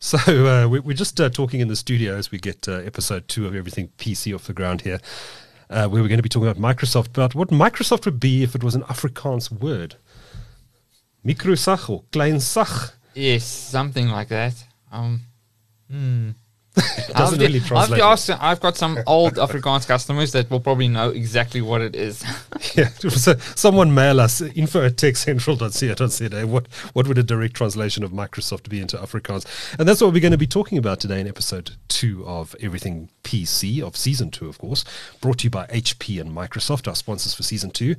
So uh, we, we're just uh, talking in the studio as we get uh, episode two of everything PC off the ground here, uh, where we're going to be talking about Microsoft, about what Microsoft would be if it was an Afrikaans word. Microsach or Kleinsach. Yes, something like that. Um, hmm. Have really have translate. I've got some old Afrikaans customers that will probably know exactly what it is. Yeah, so someone mail us info at techcentral.co.za. What what would a direct translation of Microsoft be into Afrikaans? And that's what we're going to be talking about today in episode two of Everything PC of season two, of course, brought to you by HP and Microsoft, our sponsors for season two.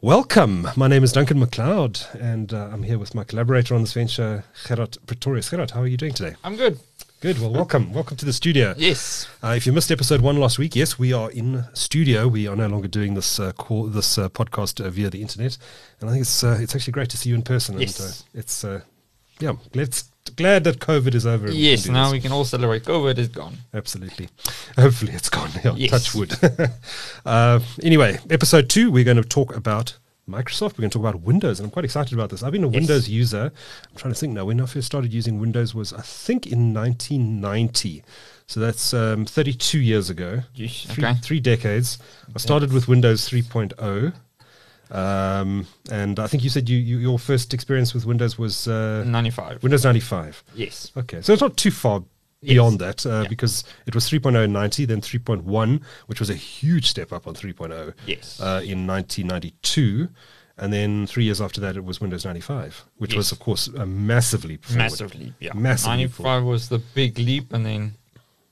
Welcome. My name is Duncan McLeod, and uh, I'm here with my collaborator on this venture, Gerard Pretorius. Gerard, how are you doing today? I'm good. Good. Well, welcome. Welcome to the studio. Yes. Uh, if you missed episode one last week, yes, we are in studio. We are no longer doing this uh, call, this uh, podcast uh, via the internet, and I think it's uh, it's actually great to see you in person. Yes. And, uh, it's uh, yeah, let's glad that COVID is over. and we Yes, now this. we can all celebrate. COVID is gone. Absolutely. Hopefully, it's gone. Yeah, Yes. Touch wood. uh, anyway, episode two, we're going to talk about Microsoft. We're going to talk about Windows, and I'm quite excited about this. I've been a Windows user. I'm trying to think now. When I first started using Windows was, I think, in 1990. So that's um, 32 years ago. Three, okay. three decades. I started with Windows 3.0. Um, and I think you said you, you your first experience with Windows was uh, 95. Windows 95. Yes. Okay, so it's not too far Yes. beyond that uh, Yeah. because it was 3.0 in 90, then 3.1, which was a huge step up on 3.0 Yes. uh, in 1992. And then three years after that, it was Windows 95, which was, of course, a massively forward. Massive leap. Yeah. Massive leap 95 was the big leap, and then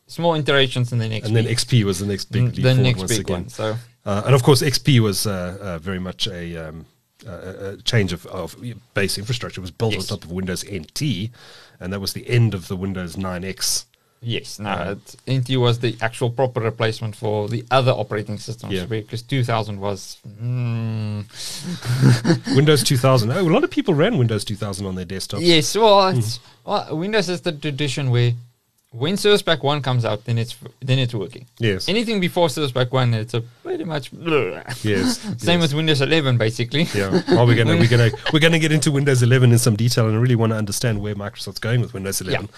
small iterations, and then XP. And then XP was the next big Mm, leap the forward next once big again. one. So Uh, and of course, XP was uh, uh, very much a, um, a, a change of, of base infrastructure. It was built Yes. on top of Windows NT, and that was the end of the Windows 9X. yes, no, Uh, NT was the actual proper replacement for the other operating systems. Yeah. Because 2000 was. Mm, Windows 2000. Oh, a lot of people ran Windows 2000 on their desktops. Yes, well, it's, well, Windows is the tradition where when Service Pack One comes out, then it's then it's working. Yes. Anything before Service Pack One, it's a pretty much Yes. same yes. with Windows 11, basically. Yeah. Well, we're gonna we're gonna we're gonna get into Windows 11 in some detail, and I really want to understand where Microsoft's going with Windows 11.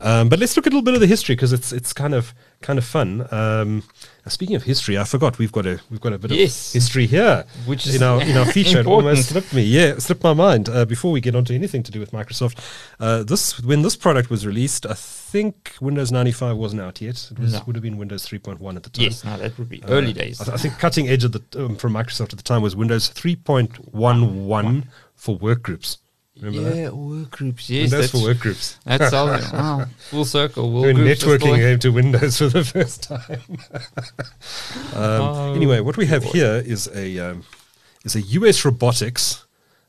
Um, but let's look at a little bit of the history because it's it's kind of kind of fun. Um, speaking of history, I forgot we've got a we've got a bit Yes. of history here, Which is in our in our feature. It almost slipped me. Yeah, slipped my mind. Uh, before we get onto anything to do with Microsoft, uh, this when this product was released, I think Windows 95 wasn't out yet. It was No. would have been Windows 3.1 at the time. Yes, no, that would be early days. Uh, I, th- I think cutting edge of the um, from Microsoft at the time was Windows 3.11 for workgroups. Remember that? yeah, work groups. Yes, Windows that's, for work groups. that's all. wow, full circle. Work When groups are networking still- came to Windows for the first time. um, Oh, anyway, what we have here is a um, is a US Robotics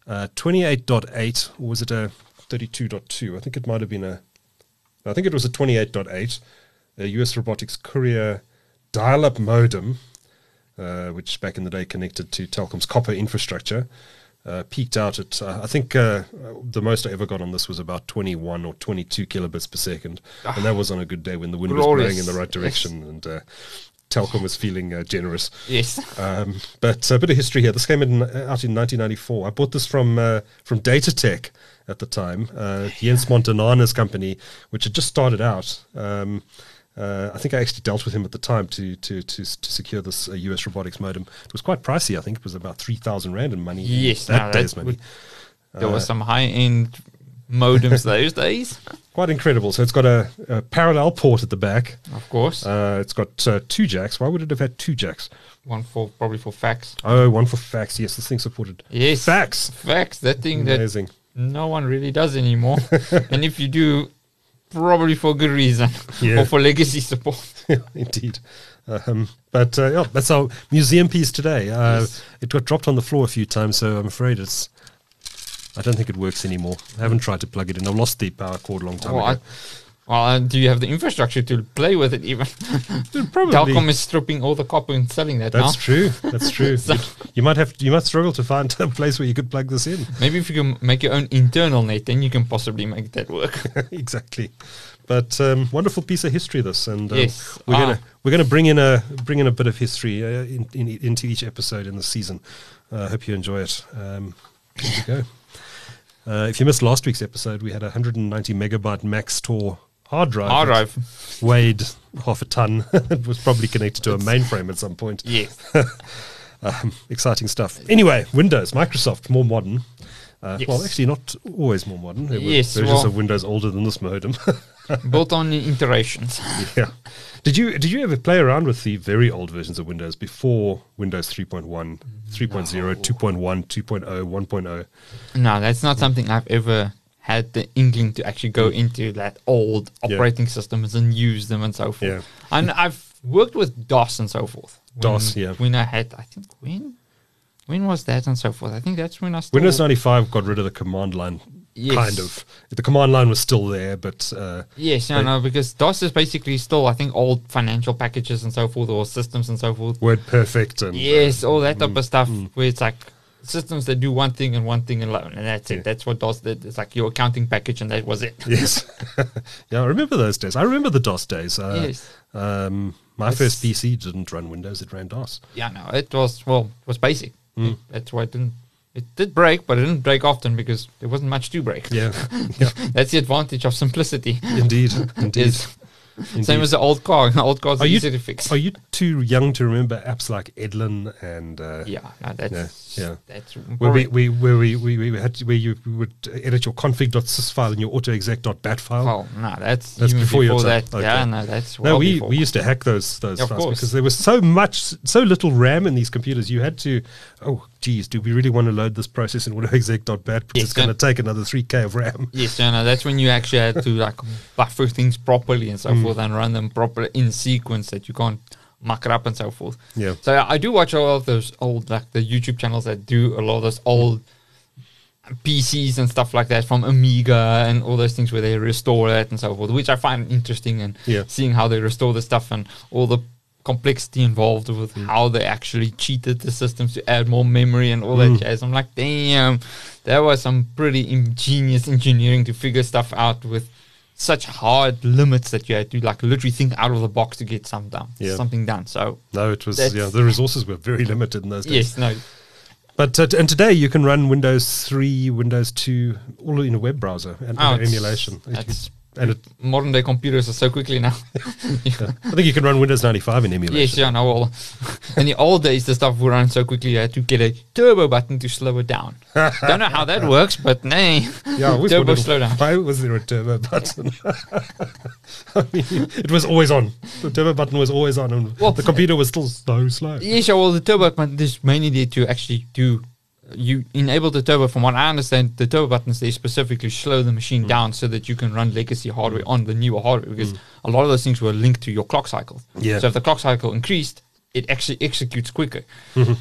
uh, 28.8, or was it a 32.2? I think it might have been a. I think it was a 28.8, a US Robotics Courier dial-up modem, uh, which back in the day connected to Telkom's copper infrastructure. Uh, peaked out at, uh, I think uh, the most I ever got on this was about 21 or 22 kilobits per second. And that was on a good day when the wind was blowing in the right Yes. direction and uh, Telkom was feeling uh, generous. Yes. Um, but a bit of history here. This came in, uh, out in 1994. I bought this from uh, from Datatec at the time, uh, Jens Montanana's company, which had just started out. Um, uh, I think I actually dealt with him at the time to to to, to secure this uh, US robotics modem. It was quite pricey. I think it was about three thousand rand in money. Yes, that no, day's that There Uh, was some high end modems those days, Quite incredible. So it's got a, a parallel port at the back. of course. Uh, it's got uh, two jacks. Why would it have had two jacks? one for probably for fax. Oh, one for fax. Yes, this thing supported Yes, fax. Fax. That thing that Amazing. no one really does anymore. and if you do, probably for good reason Yeah. or for legacy support. Indeed. Um, but uh, yeah, that's our museum piece today. Uh, Yes. It got dropped on the floor a few times, so I'm afraid it's. I don't think it works anymore. I haven't tried to plug it in. I lost the power cord a long time I, ago. Well uh, do you have the infrastructure to play with it even? Probably. Telkom is stripping all the copper and selling that That's now. true. That's true. So- you, might have. You might struggle to find a place where you could plug this in. Maybe if you can make your own internal net, then you can possibly make that work. exactly. But um, wonderful piece of history, this, and um, Yes. we're Ah. gonna we're gonna bring in a bring in a bit of history uh, in, in, into each episode in the season. I uh, hope you enjoy it. Um, here we go. Uh, if you missed last week's episode, we had a 190 megabyte Maxtor hard drive. Hard drive. Weighed half a ton. it was probably connected to a mainframe at some point. Yes. Um, exciting stuff. Anyway, Windows, Microsoft, more modern. Uh, Yes. Well, actually, not always more modern. There were Yes, versions well- of Windows older than this modem. Built on iterations. yeah. Did you did you ever play around with the very old versions of Windows before Windows 3.1, 3.0, 2.1, 2.0, 1.0? No, that's not something I've ever had the inkling to actually go into that old Yeah. operating systems and use them and so forth. Yeah. And I've worked with DOS and so forth. DOS, When- yeah. When I had, I think, when? When was that and so forth? I think that's when I still... Windows 95 got rid of the command line, Yes. kind of. The command line was still there, but uh, Yes, no, no, because DOS is basically still, I think, old financial packages and so forth, or systems and so forth. WordPerfect and uh, Yes, all that type mm, of stuff mm. where it's like systems that do one thing and one thing alone, and that's Yeah. it. That's what DOS did. It's like your accounting package, and that was it. yes, yeah, I remember those days. I remember the DOS days. Uh, Yes. Um, my It's- first PC didn't run Windows; it ran DOS. Yeah, no, it was well, it was basic. Mm. That's why it didn't. It did break, but it didn't break often because there wasn't much to break. Yeah, yeah, That's the advantage of simplicity. indeed, indeed. Is indeed. same as the old car. The old cars Are are you- easy to fix. Are you too young to remember apps like Edlin and uh, yeah, no, that's Yeah, yeah. that's where we, we where we, we, we had to, where you would edit your config.sys file and your autoexec.bat file? well, no, that's, That's before before, your time. that. Okay. Yeah, no, that's no, we, before. we used to hack those those Of files because there was so much, so little RAM in these computers. You had to, oh, geez, do we really want to load this process in autoexec.bat? Because Yes, it's going to take another 3K of RAM. Yes, no, no, that's when you actually had to like buffer things properly and so Mm. forth and run them properly in sequence that you can't muck it up and so forth. Yeah. So I do watch all of those old like the YouTube channels that do a lot of those old PCs and stuff like that from Amiga and all those things where they restore it and so forth, which I find interesting and Yeah. seeing how they restore the stuff and all the complexity involved with Mm. how they actually cheated the systems to add more memory and all that Mm. jazz. I'm like, damn, that was some pretty ingenious engineering to figure stuff out with such hard limits that you had to like literally think out of the box to get some done, Yeah. something done. So No, it was, yeah, the resources were very limited in those days. yes, no, But uh, and today you can run Windows 3, Windows 2, all in a web browser and Oh, it's- emulation. It- that's- and it, modern day computers are so quickly now. yeah. I think you can run Windows 95 in emulation. Yes, yeah, no. Well, in the old days, the stuff would run so quickly, you had to get a turbo button to slow it down. Don't know how that works, but nay, Yeah, I turbo slow down. Why was there a turbo button? I mean, it was always on. The turbo button was always on, and Well, the computer was still so slow. Yes, yeah, well, the turbo button is mainly there to actually do. You enable the turbo, from what I understand, the turbo buttons they specifically slow the Mm. machine down so that you can run legacy hardware on the newer hardware because a lot of those things were linked to your clock cycle. Mm. Yeah. So if the clock cycle increased, it actually executes quicker.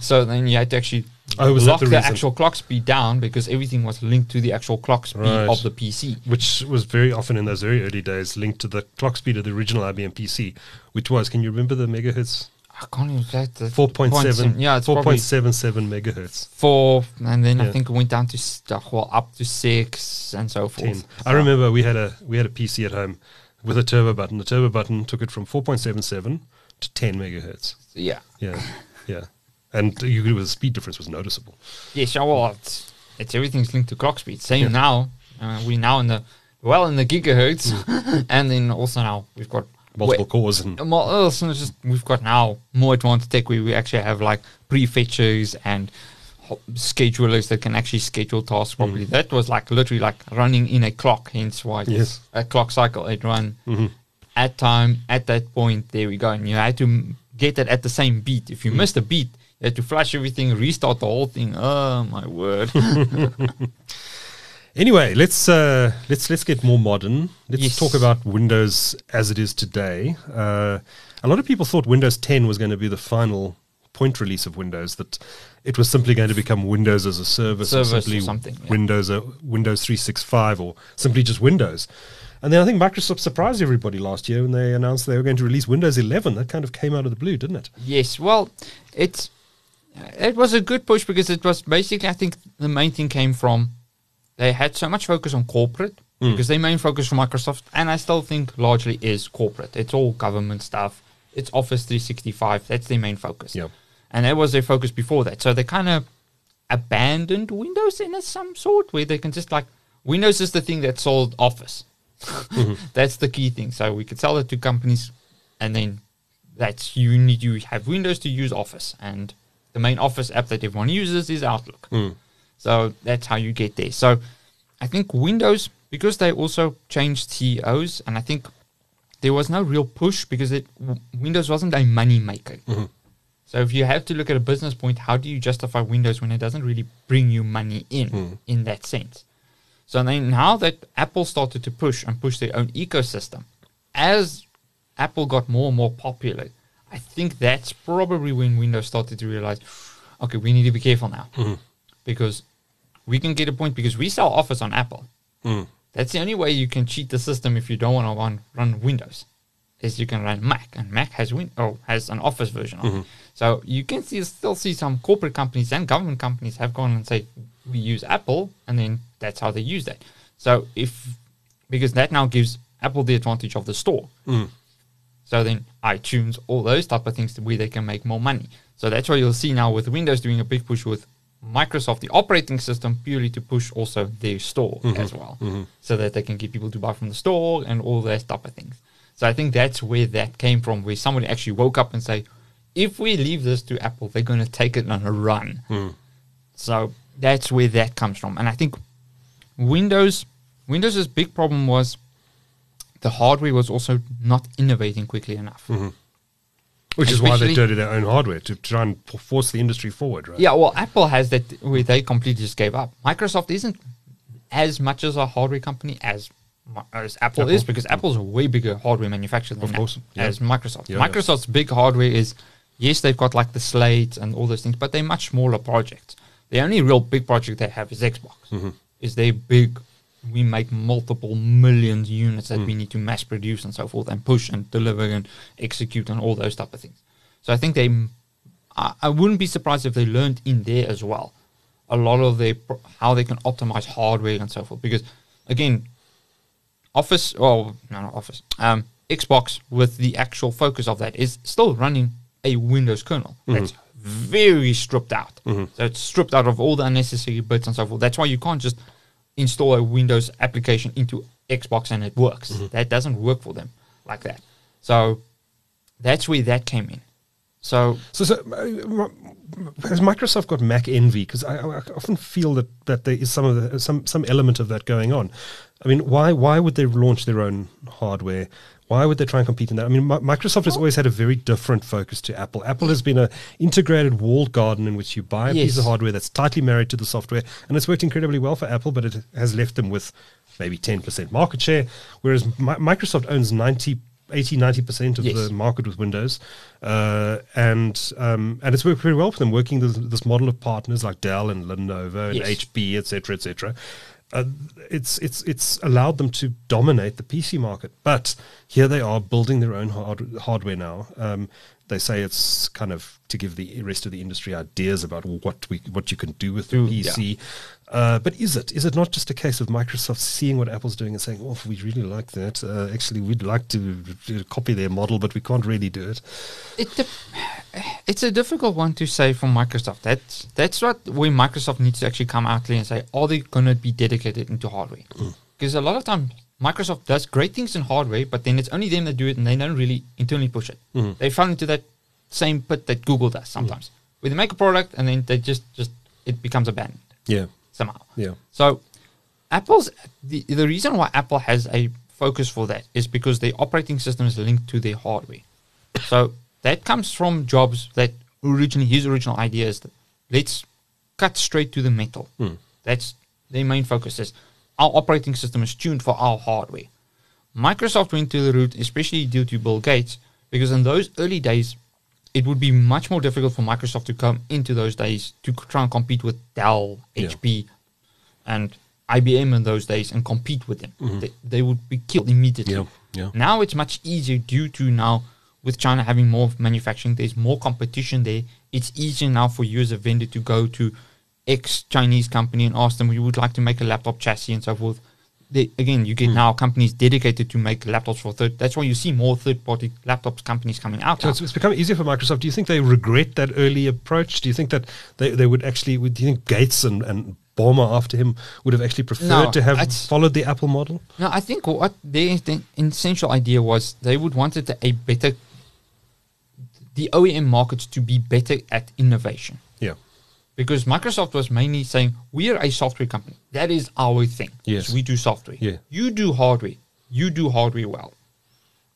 So then you had to actually Mm-hmm. Oh, lock the the, actual clock speed down because everything was linked to the actual clock speed Right. of the PC. Which was very often in those very early days linked to the clock speed of the original IBM PC, which was, can you remember the megahertz? I can't even get the 4.7, Yeah, it's probably 4.77 megahertz. four, and then Yeah. I think it went down to st- well up to six and so forth. 10. I remember we had a we had a PC at home with a turbo button. The turbo button took it from 4.77 to 10 megahertz. Yeah. Yeah, yeah, and you, the speed difference was noticeable. Yes, yeah, well, it's, it's everything's linked to clock speed. Same Yeah. now. Uh, we now in the well in the gigahertz, and then also now we've got Multiple cores and we- well, it's just we've got now more advanced tech where we actually have like prefetchers and schedulers that can actually schedule tasks properly. That was like literally like running in a clock. Hence why Yes. a clock cycle it run Mhm. at time at that point. There we go, and you had to get it at the same beat. If Mm. you missed a beat, you had to flash everything, restart the whole thing. Oh my word! Anyway, let's uh, let's let's get more modern. Let's Yes. talk about Windows as it is today. Uh, a lot of people thought Windows 10 was going to be the final point release of Windows. That it was simply going to become Windows as a service, Service or simply something, yeah. Windows uh, Windows 365, or simply just Windows. And then I think Microsoft surprised everybody last year when they announced they were going to release Windows 11. That kind of came out of the blue, didn't it? yes, well, it's it was a good push because it was basically I think the main thing came from they had so much focus on corporate Mm. because their main focus for Microsoft, and I still think largely is corporate. It's all government stuff. It's Office 365. That's their main focus. Yeah. and that was their focus before that. So they kind of abandoned Windows in a some sort where they can just like Windows is the thing that sold Office. That's the key thing. So we could sell it to companies, and then that's you need to have Windows to use Office, and the main Office app that everyone uses is Outlook. So that's how you get there. So I think Windows because they also changed CEOs, and I think there was no real push because it Windows wasn't a money maker. Mm-hmm. So if you have to look at a business point, how do you justify Windows when it doesn't really bring you money in hmm. in that sense? So then now that Apple started to push and push their own ecosystem, as Apple got more and more popular, I think that's probably when Windows started to realize, okay, we need to be careful now mm-hmm. because we can get a point because we sell Office on Apple. Hmm. That's the only way you can cheat the system if you don't want to run, run Windows. Is you can run Mac, and Mac has Win oh, has an Office version of it. Mm-hmm. So you can see, still see some corporate companies and government companies have gone and say we use Apple, and then that's how they use that. So if because that now gives Apple the advantage of the store. Mm. So then iTunes, all those type of things where they can make more money. So that's why you'll see now with Windows doing a big push with Microsoft, the operating system, purely to push also their store mm-hmm. as well, mm-hmm. so that they can get people to buy from the store and all that type of things. So I think that's where that came from, where somebody actually woke up and say, if we leave this to Apple, they're going to take it on a run. Mm. So that's where that comes from. And I think Windows, Windows's big problem was the hardware was also not innovating quickly enough. Mm-hmm. Which is why they dirty their own hardware to try and force the industry forward, right? Yeah, well, Apple has that where they completely just gave up. Microsoft isn't as much as a hardware company as as Apple, is because Apple's a way bigger hardware manufacturer than Of course, yeah. as Microsoft. Yeah, yeah. Microsoft's big hardware is yes, they've got like the Slate and all those things, but they're much smaller projects. The only real big project they have is Xbox. Mm-hmm. Is their big? We make multiple millions units that Mm. we need to mass produce and so forth, and push and deliver and execute and all those type of things. So I think they I, I wouldn't be surprised if they learned in there as well a lot of their how they can optimize hardware and so forth. Because again, Office, oh no, not Office, um, Xbox with the actual focus of that is still running a Windows kernel. That's very stripped out. So it's stripped out of all the unnecessary bits and so forth. That's why you can't just install a Windows application into Xbox and it works. Mm-hmm. That doesn't work for them like that. So that's where that came in. So So, so uh, has Microsoft got Mac envy? Because I, I often feel that, that there is some of the, some some element of that going on. I mean, why why would they launch their own hardware? Why would they try and compete in that? I mean, Mi- Microsoft has always had a very different focus to Apple. Apple has been a integrated walled garden in which you buy a piece of hardware that's tightly married to the software, and it's worked incredibly well for Apple. But it has left them with maybe ten percent market share, whereas Mi- Microsoft owns 90, 80, 90 percent of Yes. the market with Windows, uh, and um, and it's worked very well for them, working this, this model of partners like Dell and Lenovo and Yes. HP, et cetera, et cetera. Uh, it's it's it's allowed them to dominate the PC market, but here they are building their own hard, hardware now. Um, they say it's kind of to give the rest of the industry ideas about what we what you can do with the Do- PC. Uh, but is it is it not just a case of Microsoft seeing what Apple's doing and saying, "Oh, we really like that. Uh, actually, we'd like to, to copy their model, but we can't really do it." it dep- it's a difficult one to say for Microsoft. That's that's what where Microsoft needs to actually come out clear and say, are they going to be dedicated into hardware? Because a lot of time Microsoft does great things in hardware, but then it's only them that do it, and they don't really internally push it. Mm-hmm. They fall into that same pit that Google does sometimes, mm-hmm. where they make a product and then they just just it becomes abandoned Yeah, somehow. yeah, So Apple's the the reason why Apple has a focus for that is because the operating system is linked to their hardware. So that comes from Jobs that originally his original idea is that let's cut straight to the metal. Mm. That's their main focus is our operating system is tuned for our hardware. Microsoft went to the route, especially due to Bill Gates, because in those early days, it would be much more difficult for Microsoft to come into those days to try and compete with Dell, Yeah. HP, and IBM in those days and compete with them. Mm-hmm. They, they would be killed immediately. Yeah, yeah. Now it's much easier due to now with China having more manufacturing, there's more competition there. It's easier now for you as a vendor to go to X Chinese company and ask them, we would like to make a laptop chassis and so forth. they, again, you get Hmm. now companies dedicated to make laptops for third. That's why you see more third-party laptops companies coming out. So it's, it's become easier for Microsoft. Do you think they regret that early approach? Do you think that they, they would actually, would, do you think Gates and, and Ballmer after him would have actually preferred No, to have followed the Apple model? No, I think what their the essential idea was they would wanted a better the OEM markets to be better at innovation. Because Microsoft was mainly saying, we are a software company. That is our thing. Yes. We do software. Yeah. You do hardware. You do hardware well.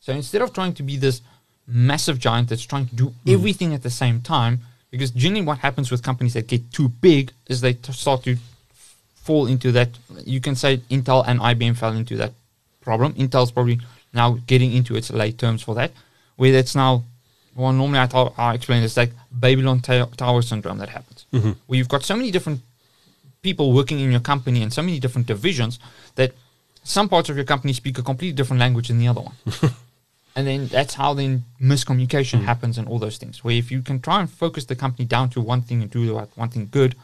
So instead of trying to be this massive giant that's trying to do Mm. everything at the same time, because generally what happens with companies that get too big is they t- start to fall into that. You can say Intel and IBM fell into that problem. Intel's probably now getting into its late terms for that, where that's now, well, normally I, I explain it's like Babylon Tower syndrome that happens, mm-hmm. where you've got so many different people working in your company and so many different divisions that some parts of your company speak a completely different language than the other one. and then that's how then miscommunication mm-hmm. happens and all those things. Where if you can try and focus the company down to one thing and do the one thing good,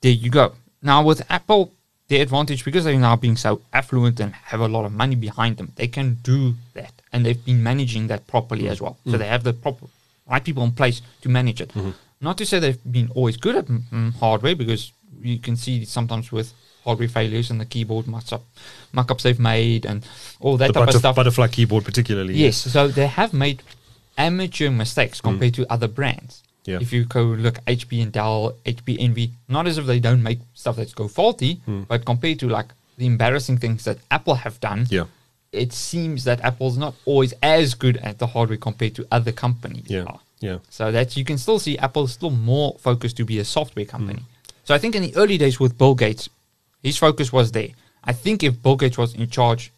there you go. Now with Apple, their advantage because they're now being so affluent and have a lot of money behind them, they can do that, and they've been managing that properly as well. So mm. they have the proper right people in place to manage it. Mm-hmm. Not to say they've been always good at mm, hardware, because you can see sometimes with hardware failures and the keyboard muck-up, muck-ups they've made and all that The type butter, of stuff. butterfly keyboard, particularly. Yes, so they have made amateur mistakes mm. compared to other brands. Yeah. If you go look HP and Dell, HP Envy, not as if they don't make stuff that's go faulty, hmm. but compared to like the embarrassing things that Apple have done, Yeah. it seems that Apple's not always as good at the hardware compared to other companies. Yeah. are. Yeah. So that you can still see Apple's still more focused to be a software hmm. company. So I think in the early days with Bill Gates, his focus was there. I think if Bill Gates was in charge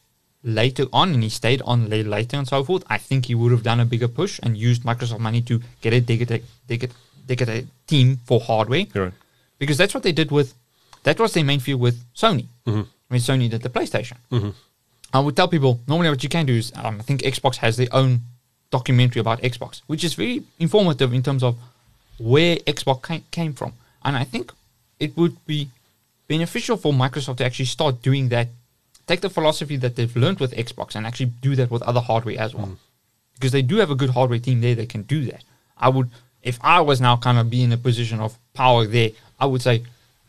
later on and he stayed on later and so forth, I think he would have done a bigger push and used Microsoft money to get a dedicated team for hardware. Right. Because that's what they did with, that was their main field with Sony. Mm-hmm. When Sony did the PlayStation. I would tell people normally what you can do is um, I think Xbox has their own documentary about Xbox, which is very informative in terms of where Xbox came from. And I think it would be beneficial for Microsoft to actually start doing that. Take the philosophy that they've learned with Xbox and actually do that with other hardware as well. Because they do have a good hardware team there that can do that. I would, if I was now kind of be in a position of power there, I would say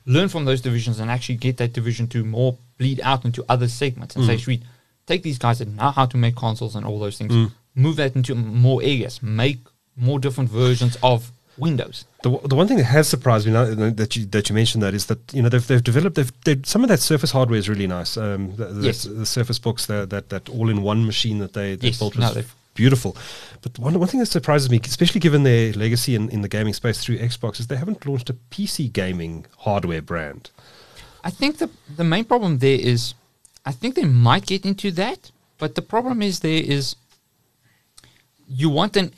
learn from those divisions and actually get that division to more bleed out into other segments and say, mm. sweet, take these guys that know how to make consoles and all those things, mm. move that into more areas, make more different versions of Windows. The, the one thing that has surprised me now that you that you mentioned that is that you know they've, they've developed they've, they've some of that Surface hardware is really nice. Um, the, the, Yes. the Surface Books, the, that that all in one machine that they, they Yes, built no, was they've- beautiful. But one one thing that surprises me, especially given their legacy in, in the gaming space through Xbox, is they haven't launched a PC gaming hardware brand. I think the the main problem there is, I think they might get into that, but the problem is there is, you want an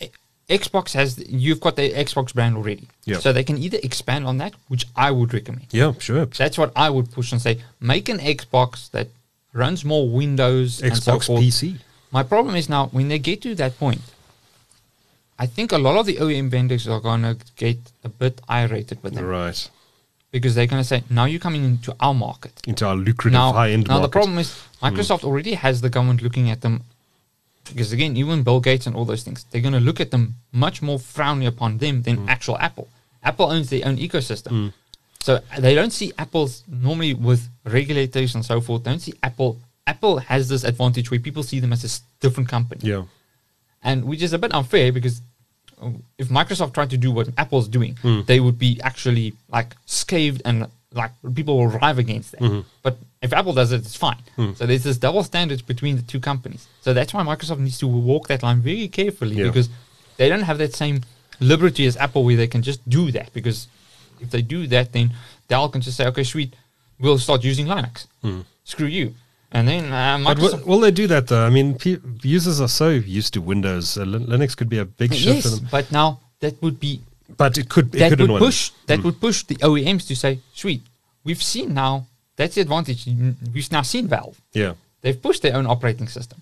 Xbox has you've got the Xbox brand already, Yeah. so they can either expand on that, which I would recommend. Yeah, sure. That's what I would push and say, make an Xbox that runs more Windows and so Xbox. PC. My problem is now when they get to that point, I think a lot of the OEM vendors are going to get a bit irritated with them Right. because they're going to say, now you're coming into our market. Into our lucrative high end now market. the problem is hmm. Microsoft already has the government looking at them because again, even Bill Gates and all those things, they're going to look at them much more frowning upon them than actual Apple. Apple owns their own ecosystem, so they don't see Apple's normally with regulators and so forth. They don't see Apple. Apple has this advantage where people see them as a different company, yeah. and which is a bit unfair because uh, if Microsoft tried to do what Apple's doing, Hmm. they would be actually like scathed and like people will rive against that. Mm-hmm. But if Apple does it, it's fine. Hmm. So there's this double standards between the two companies. So that's why Microsoft needs to walk that line very carefully Yeah. because they don't have that same liberty as Apple where they can just do that. Because if they do that, then Dell can just say, okay, sweet, we'll start using Linux. Screw you. And then uh. But Microsoft. will, will they do that though? I mean, pe- users are so used to Windows. Uh, Linux could be a big shift for yes, them. but now that would be But it could it that could would annoy them. push that would push the OEMs to say, "Sweet, we've seen now. That's the advantage. We've now seen Valve. Yeah. They've pushed their own operating system.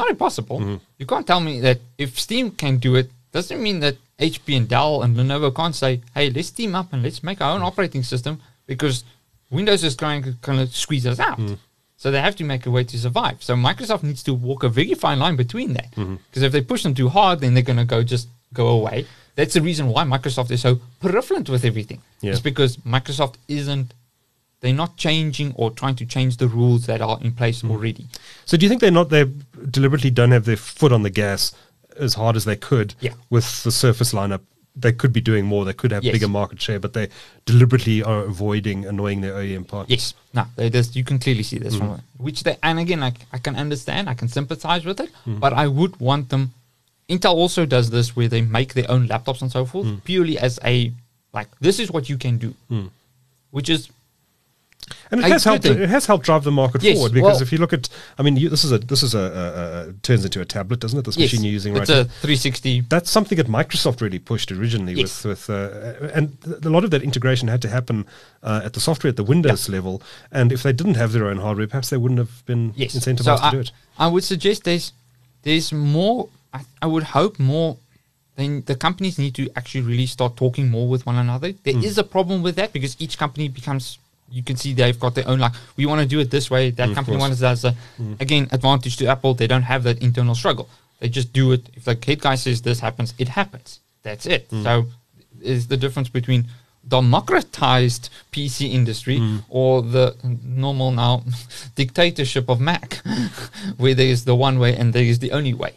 Not impossible. Mm-hmm. You can't tell me that if Steam can do it, doesn't mean that HP and Dell and Lenovo can't say, "Hey, let's team up and let's make our own operating system," because Windows is trying to kind of squeeze us out. Mm. So they have to make a way to survive. So Microsoft needs to walk a very fine line between that. Because Mm-hmm. if they push them too hard, then they're going to go just go away. That's the reason why Microsoft is so prevalent with everything. Yeah. It's because Microsoft isn't, they're not changing or trying to change the rules that are in place Mm. already. So do you think they're not they deliberately don't have their foot on the gas as hard as they could Yeah. with the Surface lineup? They could be doing more. They could have Yes. bigger market share, but they deliberately are avoiding annoying their OEM partners. Yes, no, they just, you can clearly see Mm. this from which they and again I, I can understand, I can sympathize with it, Mm. but I would want them. Intel also does this where they make their own laptops and so forth Mm. purely as a like this is what you can do, which is And it I has helped. think- It has helped drive the market Yes, forward because well- if you look at, I mean, you, this is a this is a, a, a turns into a tablet, doesn't it? This yes, machine you're using right it's now. a 360. that's something that Microsoft really pushed originally Yes. with with uh, and a lot of that integration had to happen uh, at the software at the Windows level. And if they didn't have their own hardware, perhaps they wouldn't have been Yes, incentivized so to I, do it. I would suggest there's there's more. I, I would hope more. Then the companies need to actually really start talking more with one another. There hmm. is Hmm. a problem with that because each company becomes. You can see they've got their own like we want to do it this way. That mm, of company wants that. So mm. again, advantage to Apple. They don't have that internal struggle. They just do it. If the head guy says this happens, it happens. That's it. Mm. So is the difference between democratized PC industry or the normal now dictatorship of Mac, where there is the one way and there is the only way.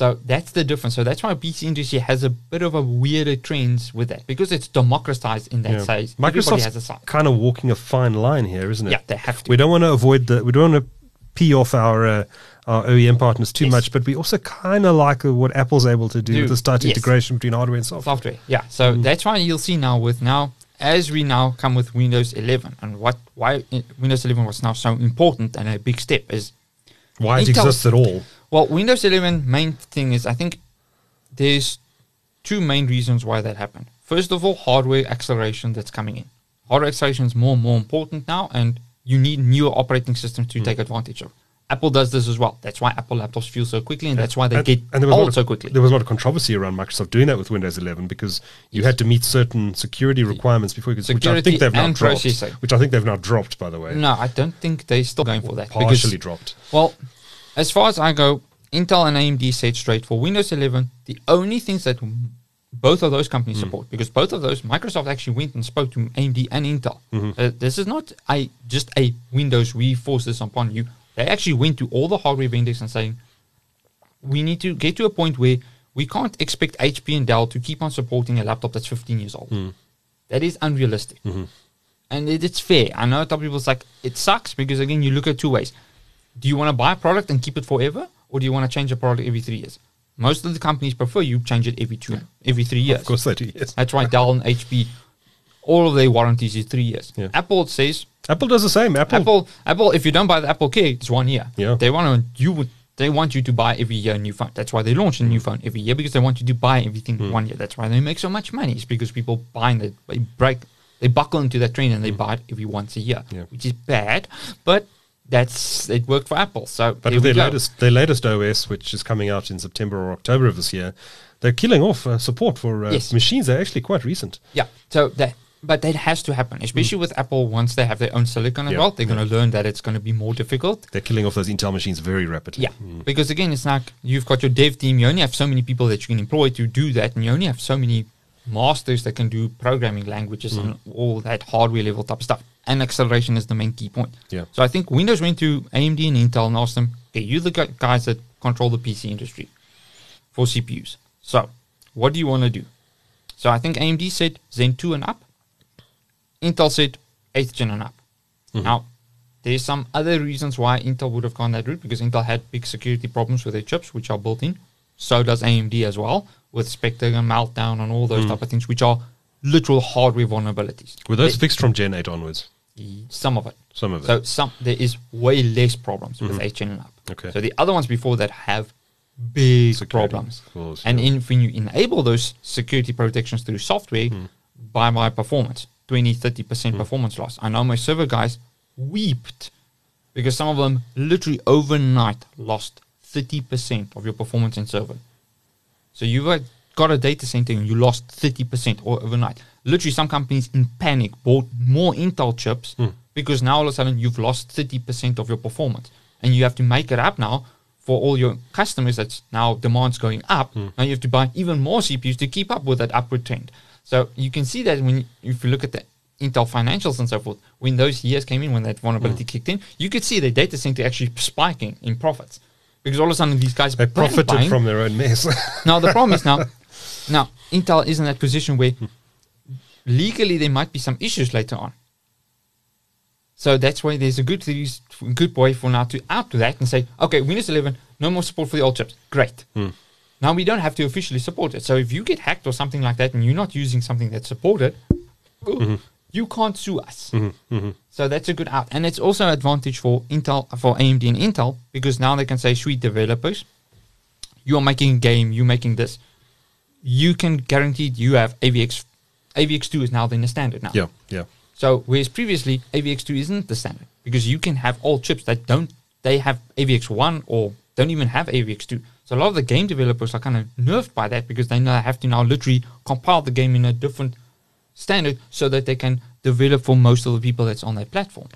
So that's the difference. So that's why PC industry has a bit of a weirder trends with that because it's democratized in that Yeah. Everybody Microsoft's has a side. kind of walking a fine line here, isn't it? Yeah, they have to. We don't want to avoid the. We don't want to pee off our uh, our OEM partners too Yes. much, but we also kind of like uh, what Apple's able to do, Do, with this tight yes. integration between hardware and software. software. Yeah. So that's why you'll see now with now as we now come with Windows 11 and what why Windows 11 was now so important and a big step is Why it Intel- exists at all? Well Windows 11 main thing is I think there's two main reasons why that happened. First of all, hardware acceleration that's coming in. Hardware acceleration is more and more important now, and you need newer operating systems to hmm. take advantage of. Apple does this as well. That's why Apple laptops feel so quickly, and that's why they And- get and there was a lot old of- so quickly. There was a lot of controversy around Microsoft doing that with Windows 11 because you had to meet certain security requirements before you could. Which I Security think they've now and dropped. processing. Which I think they've now dropped, by the way. No, I don't think they're still going for that. because- partially dropped. Well, as far as I go, Intel and AMD said straight for Windows 11, the only things that both of those companies Hmm. support, because both of those, Microsoft actually went and spoke to AMD and Intel. Mm-hmm. Uh, this is not a just a Windows, we force this upon you. They actually went to all the hardware vendors and saying, we need to get to a point where we can't expect HP and Dell to keep on supporting a laptop that's 15 years old. Hmm. That is unrealistic. Mm-hmm. And it, it's fair. I know a lot of people's like, it sucks because, again, you look at two ways. Do you want to buy a product and keep it forever, or do you want to change a product every three years? Most of the companies prefer you change it every two, every three years. Of course they do. Yes. That's why Dell and HP, all of their warranties is three years. Yeah. Apple says Apple does the same. Apple. Apple, Apple, if you don't buy the Apple Care, it's one year. Yeah. They want to you would they want you to buy every year a new phone. That's why they launch a new phone every year because they want you to buy everything Hmm. one year. That's why they make so much money. It's because people buying it, they break, they buckle into that train and they buy it every once a year. Yeah. which is bad. But that's it worked for Apple. So But here with we their latest, their latest OS, which is coming out in September or October of this year, they're killing off uh, support for uh, Yes. machines. They're actually quite recent. Yeah. So that, but that has to happen, especially with Apple. Once they have their own silicon as. Well, they're going to learn that it's going to be more difficult. They're killing off those Intel machines very rapidly. Yeah, because again, it's like you've got your dev team. You only have so many people that you can employ to do that, and you only have so many masters that can do programming languages and all that hardware level type stuff. And acceleration is the main key point. Yeah. So I think Windows went to AMD and Intel and asked them, "Okay, you the guys that control the PC industry for CPUs. So what do you want to do?" So I think AMD said Zen two and up. Intel said eighth gen and up. Mm-hmm. Now, there's some other reasons why Intel would have gone that route because Intel had big security problems with their chips, which are built in. So does AMD as well, with Spectre and Meltdown and all those mm. type of things, which are literal hardware vulnerabilities. Were those fixed from Gen 8 onwards? some of it. Some of it. So some there is way less problems with mm-hmm. eighth gen and up. Okay. So the other ones before that have big Security, problems. course, and yeah. in, when you enable those security protections through software, hmm. by my performance, 20, 30% hmm. performance loss. I know my server guys weeped because some of them literally overnight lost 30% of your performance in server. So you've got- got a data center and you lost 30% or overnight. Literally, some companies in panic bought more Intel chips hmm. because now all of a sudden you've lost 30% of your performance and you have to make it up now for all your customers that's now demand's going up hmm. now you have to buy even more cpus to keep up with that upward trend so you can see that when you, if you look at the intel financials and so forth when those years came in when that vulnerability hmm. kicked in you could see the data center actually spiking in profits because all of a sudden these guys They profited buying. from their own mess. Now the problem is now, now Intel is in that position where legally there might be some issues later on. So that's why there's a good good way for now to out to that and say, okay, Windows 11, no more support for the old chips. Great. Hmm. Now we don't have to officially support it. So if you get hacked or something like that, and you're not using something that's supported, mm-hmm. you can't sue us. Mm-hmm. Mm-hmm. So that's a good out, and it's also an advantage for Intel, for AMD and Intel, because now they can say, "Sweet developers, you are making a game, you're making this, you can guarantee you have AVX. AVX2 is now then the standard now. yeah, yeah. So whereas previously AVX2 isn't the standard because you can have old chips that don't they have AVX1 or don't even have AVX2. So a lot of the game developers are kind of nerfed by that because they now have to now literally compile the game in a different standard so that they can develop for most of the people that's on that platform.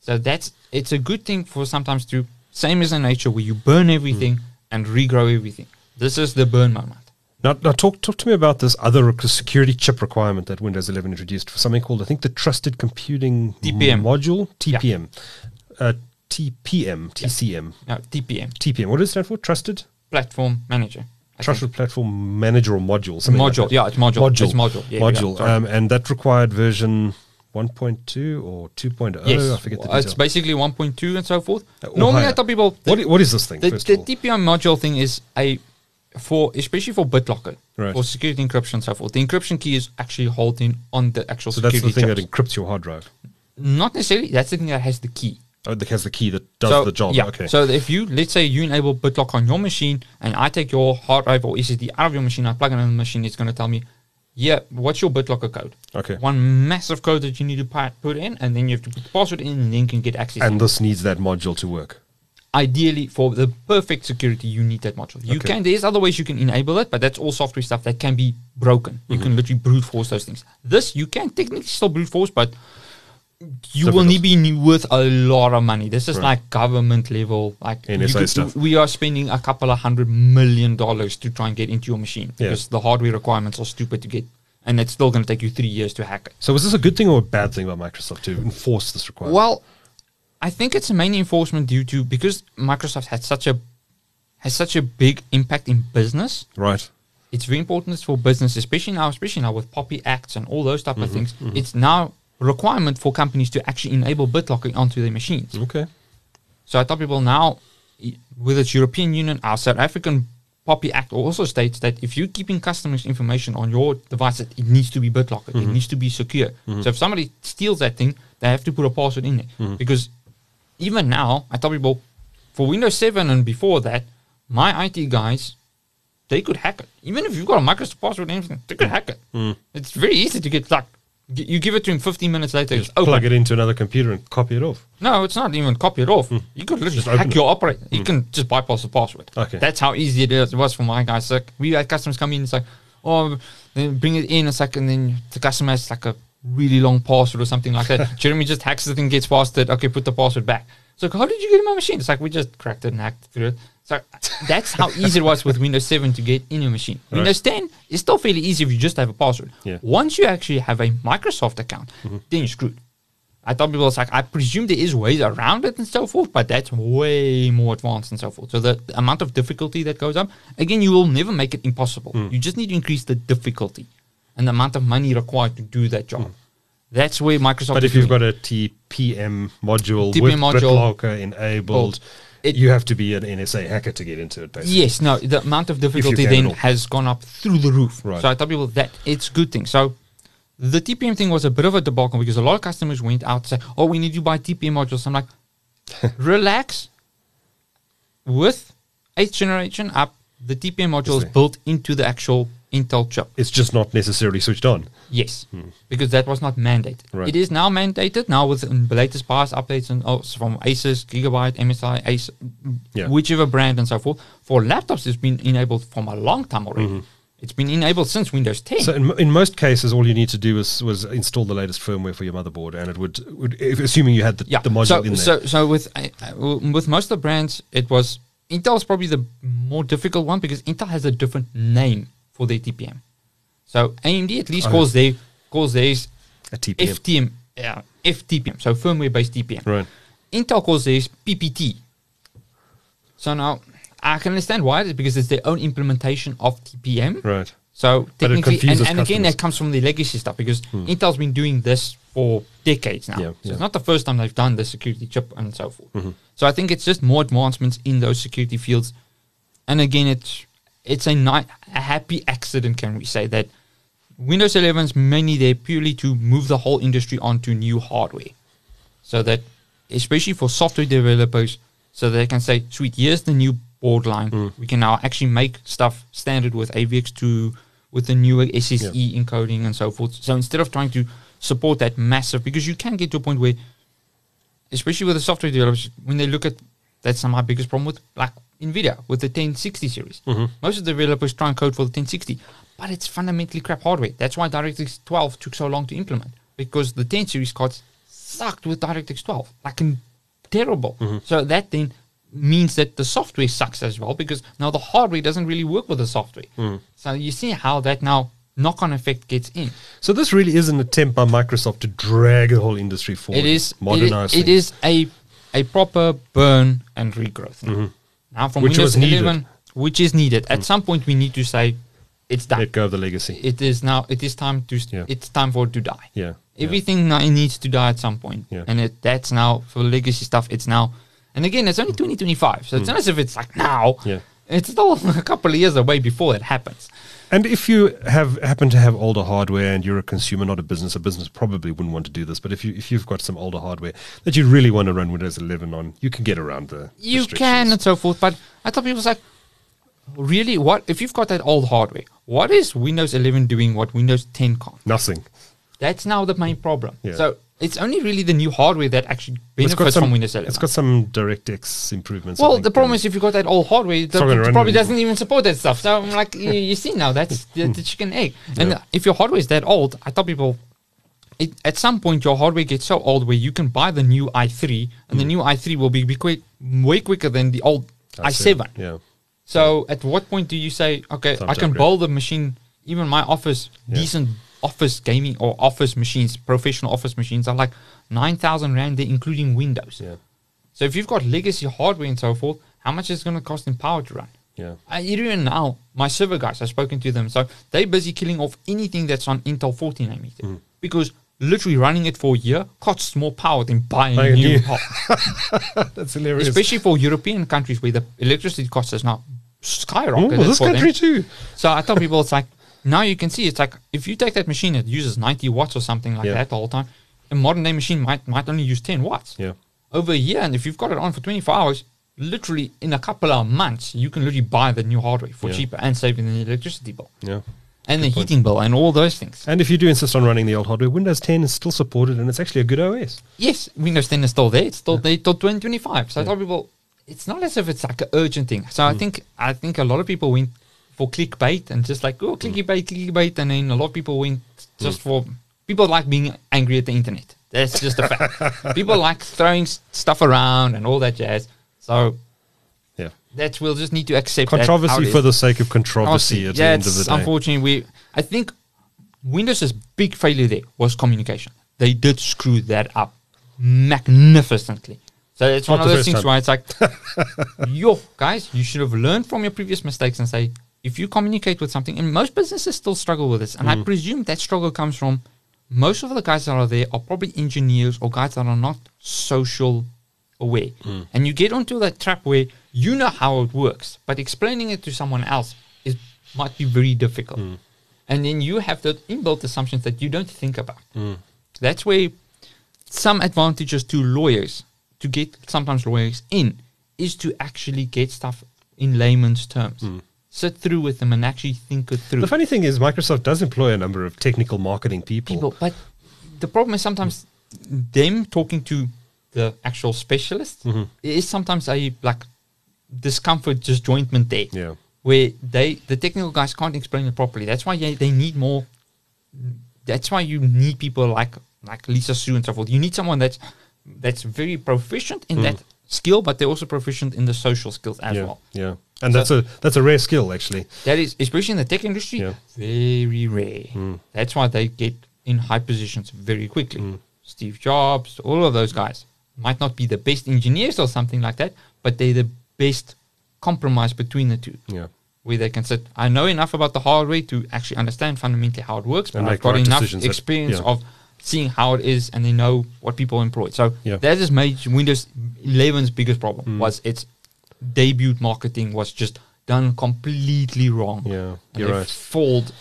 So that's it's a good thing for sometimes to same as in nature where you burn everything mm. and regrow everything. This is the burn moment. Now, now talk talk to me about this other security chip requirement that Windows 11 introduced for something called I think the Trusted Computing TPM. module Yeah. TPM, uh, TPM TCM Now TPM, TPM. What does it stand for? Trusted platform manager. I think. Trusted Platform Manager or module. something like Module, that. yeah, it's module. Module. It's module. Yeah, yeah, module. um, and that required version 1.2 or 2.0. Yes, I forget the Well, it's basically 1.2 and so forth. Uh, Normally, higher. I tell people What, what is this thing? the, the? TPM module thing is a for especially for BitLocker Right. for security encryption and so forth. The encryption key is actually holding on the actual so that's the thing that encrypts your hard drive. Not necessarily. That's the thing that has the key. Oh, that has the key that does so, the job. Yeah. Okay. So if you let's say you enable BitLock on your machine, and I take your hard drive or SSD out of your machine, I plug it in the machine, it's going to tell me, yeah, what's your BitLocker code? Okay. One massive code that you need to put in, and then you have to put the password in, and then you can get access. and this needs that module to work. Ideally for the perfect security you need that module you Okay. can there's other ways you can enable it but that's all software stuff that can be broken you Mm-hmm. can literally brute force those things this you can technically still brute force but you will Difficult. need be ne- worth a lot of money this is Right. like government level like NSA could- stuff. we are spending a couple of hundred million dollars to try and get into your machine Yeah. because the hardware requirements are stupid to get and it's still going to take you three years to hack it So is this a good thing or a bad thing about Microsoft to enforce this requirement? well, I think it's a main enforcement due to because Microsoft had such a has such a big impact in business. right. It's very important for business, especially now, especially now with POPI Acts and all those type Mm-hmm, of things. Mm-hmm. It's now a requirement for companies to actually enable BitLocker onto their machines. Okay. So I tell people now, with its European Union, our South African POPI Act also states that if you're keeping customers' information on your device, that it needs to be BitLocker. It mm-hmm. needs to be secure. Mm-hmm. So if somebody steals that thing, they have to put a password in there. Because even now, I tell people, for Windows 7 and before that, my IT guys, they could hack it. Even if you've got a Microsoft password and everything, they could mm. hack it. Mm. It's very easy to get. G- You give it to him 15 minutes later, it's open. Plug it into another computer and copy it off. No, it's not even copy it off. Mm. You could literally Just hack your operator. You can just bypass the password. Okay. That's how easy it is. It was for my guys. Like we had customers come in, it's like, oh, bring it in a second, then the customer has like a really long password or something like that. Jeremy just hacks the thing, gets past it. Okay, put the password back. It's like, how did you get in my machine? It's like we just cracked it and hacked through it. So that's how easy it was with Windows 7 to get in your machine. Right. Windows 10 is still fairly easy if you just have a password. Yeah. Once you actually have a Microsoft account, then you're screwed. I thought people was like, I presume there is ways around it and so forth, but that's way more advanced and so forth. So the, the amount of difficulty that goes up, again, you will never make it impossible. Hmm. You just need to increase the difficulty and the amount of money required to do that job. Hmm. That's where Microsoft. But if you've got a TPM module TPM with module BitLocker enabled, It- you have to be an NSA hacker to get into it, basically. Yes, no, the amount of difficulty then has gone up through the roof. Right. So I tell people that it's a good thing. So the TPM thing was a bit of a debacle because a lot of customers went out and said, "Oh, we need to buy TPM modules." I'm like, relax. With eighth generation up, the TPM module is built into the actual Intel chip. It's just not necessarily switched on. Yes, because that was not mandated. Right. It is now mandated now with the latest BIOS updates and oh, from Asus, Gigabyte, MSI, Ace, Yeah. whichever brand and so forth. For laptops, it's been enabled from a long time already. Mm-hmm. It's been enabled since Windows 10. So in, in most cases, all you need to do is was install the latest firmware for your motherboard, and it would, would if, assuming you had the, yeah. the module so, in there. so so with uh, uh, with most of the brands, it was Intel's probably the more difficult one because Intel has a different name for their TPM. So AMD at least Oh. calls their calls theirs a TPM. FTM, yeah, FTPM, so firmware based TPM. right. Intel calls theirs PTT. So now I can understand why it is because it's their own implementation of TPM. Right. So technically, and, and again, that comes from the legacy stuff because Intel's been doing this for decades now. Yeah, so yeah. Mm-hmm. it's not the first time they've done the security chip and so forth. So I think it's just more advancements in those security fields. And again, it's it's a, ni- a happy accident, can we say, that Windows 11's mainly there purely to move the whole industry onto new hardware. So that, especially for software developers, so they can say, sweet, here's the new board line. Mm. We can now actually make stuff standard with AVX2, with the newer SSE encoding and so forth. So instead of trying to support that massive, because you can get to a point where, especially with the software developers, when they look at that's my biggest problem with like NVIDIA with the 1060 series. Mm-hmm. Most of the developers try and code for the 1060, but it's fundamentally crap hardware. That's why DirectX 12 took so long to implement because the 10 series cards sucked with DirectX 12, like in terrible. Mm-hmm. So that then means that the software sucks as well because now the hardware doesn't really work with the software. Mm. So you see how that now knock-on effect gets in. So this really is an attempt by Microsoft to drag the whole industry forward. It is modernize. It, is a a proper burn and regrowth. Now, now from. Which Windows was needed. 11, which is needed. At some point, we need to say it's done. let go of the legacy. It is now. It is time to. st- Yeah. It's time for it to die. yeah. yeah. Everything now needs to die at some point. Yeah. and it, that's now for legacy stuff. It's now, and again, it's only 2025, so it's not as if it's like now. Mm. Yeah. It's still a couple of years away before it happens. And if you have happen to have older hardware and you're a consumer, not a business, a business probably wouldn't want to do this. But if you if you've got some older hardware that you really want to run Windows 11 on, you can get around the You can and so forth, but I thought people was like, really, what if you've got that old hardware? What is Windows 11 doing? What Windows 10 can't? nothing. That's now the main problem. Yeah. So it's only really the new hardware that actually benefits some from Windows 11. It's got some DirectX improvements. Well, the problem is if you've got that old hardware, the, it probably doesn't even support that stuff. So I'm like, you, you see now, that's the, the chicken egg. And Yeah. if your hardware is that old, I tell people, it, at some point your hardware gets so old where you can buy the new i3, and the Mm. new i3 will be, be quick, way quicker than the old i7. Yeah. So at what point do you say, okay, I can build a machine, even my office, Yeah. decent office gaming or office machines, professional office machines are like 9,000 Rand there, including Windows. Yeah. So if you've got legacy hardware and so forth, how much is it going to cost in power to run? Yeah. I, even now, my server guys, I've spoken to them. So they're busy killing off anything that's on Intel 14 nanometer Hmm. because literally running it for a year costs more power than buying a new hard- That's hilarious. Especially for European countries where the electricity cost is now oh, skyrocketed. this for them. country too. So I tell people it's like now you can see it's like if you take that machine that uses 90 watts or something like Yeah. that the whole time, a modern day machine might might only use 10 watts. Yeah. Over a year, and if you've got it on for 24 hours, literally in a couple of months, you can literally buy the new hardware for Yeah. cheaper and saving the electricity bill Yeah. and the point. heating bill and all those things. And if you do insist on running the old hardware, Windows 10 is still supported and it's actually a good OS. Yes, Windows 10 is still there. It's still there till 2025. So I tell people it's not as if it's like an urgent thing. So I Mm. think I think a lot of people went for clickbait and just like oh mm. clickbait, clickbait, and then a lot of people went mm. just for people like being angry at the internet. That's just a fact. people like throwing stuff around and all that jazz. So Yeah. that we'll just need to accept Controversy it for the sake of controversy at the yeah, end of the it's day. unfortunately we. I think Windows's big failure there was communication. They did screw that up magnificently. So it's Not one of those things time. where it's like, yo, guys, you should have learned from your previous mistakes and say, if you communicate with something, and most businesses still struggle with this, and Mm. I presume that struggle comes from most of the guys that are there are probably engineers or guys that are not social aware. Mm. And you get onto that trap where you know how it works, but explaining it to someone else is might be very difficult. Mm. And then you have the inbuilt assumptions that you don't think about. Mm. That's where some advantages to lawyers to get sometimes lawyers in is to actually get stuff in layman's terms. Sit through with them and actually think it through. The funny thing is, Microsoft does employ a number of technical marketing people. people. But the problem is sometimes them talking to the actual specialist Mm-hmm. is sometimes a like discomfort disjointment there. Yeah. where they the technical guys can't explain it properly. That's why they, they need more. That's why you need people like like Lisa Su and so forth. You need someone that's that's very proficient in that skill, but they're also proficient in the social skills as yeah, well. yeah, and So- that's a that's a rare skill actually. That is, especially in the tech industry, Yeah. very rare. That's why they get in high positions very quickly. Steve Jobs, all of those guys might not be the best engineers or something like that, but they're the best compromise between the two. Yeah, Where they can sit, I know enough about the hardware to actually understand fundamentally how it works, but And I've got enough decisions that- experience yeah. of seeing how it is and they know what people employ. So Yeah. that has made Windows 11's biggest problem Mm. was its debut marketing was just done completely wrong. Yeah, you're right. Fold.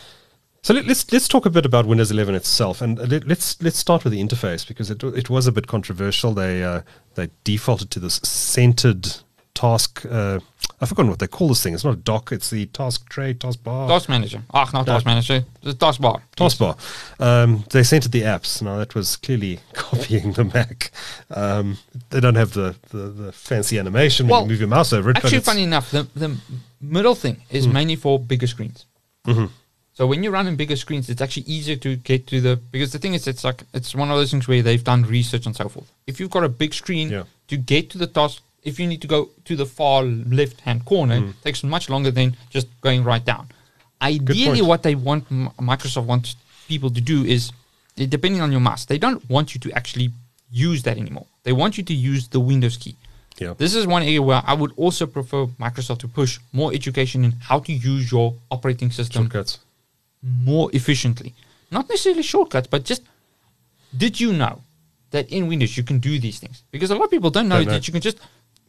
So let, us let's talk a bit about Windows 11 itself, and let, let's let's start with the interface because it it was a bit controversial. They uh, they defaulted to this centered task. Uh, I've forgotten what they call this thing. It's not a dock. It's the task tray, task bar. Task manager. Ach, not No. task manager. The taskbar. taskbar. Um, they centered the apps. Now that was clearly copying the Mac. Um, they don't have the, the, the fancy animation when you move your mouse over it. Actually, funny enough, the, the middle thing is mainly for bigger screens. Mhm. So when you run in bigger screens, it's actually easier to get to the because the thing is, it's like it's one of those things where they've done research and so forth. If you've got a big screen Yeah. to get to the task, if you need to go to the far left hand corner, Mm. it takes much longer than just going right down. Ideally, what they want Microsoft wants people to do is, depending on your mouse, they don't want you to actually use that anymore. They want you to use the Windows key. yeah. This is one area where I would also prefer Microsoft to push more education in how to use your operating system Shortcuts. more efficiently. Not necessarily shortcuts, but just did you know that in Windows you can do these things? Because a lot of people don't know Don't know. that you can just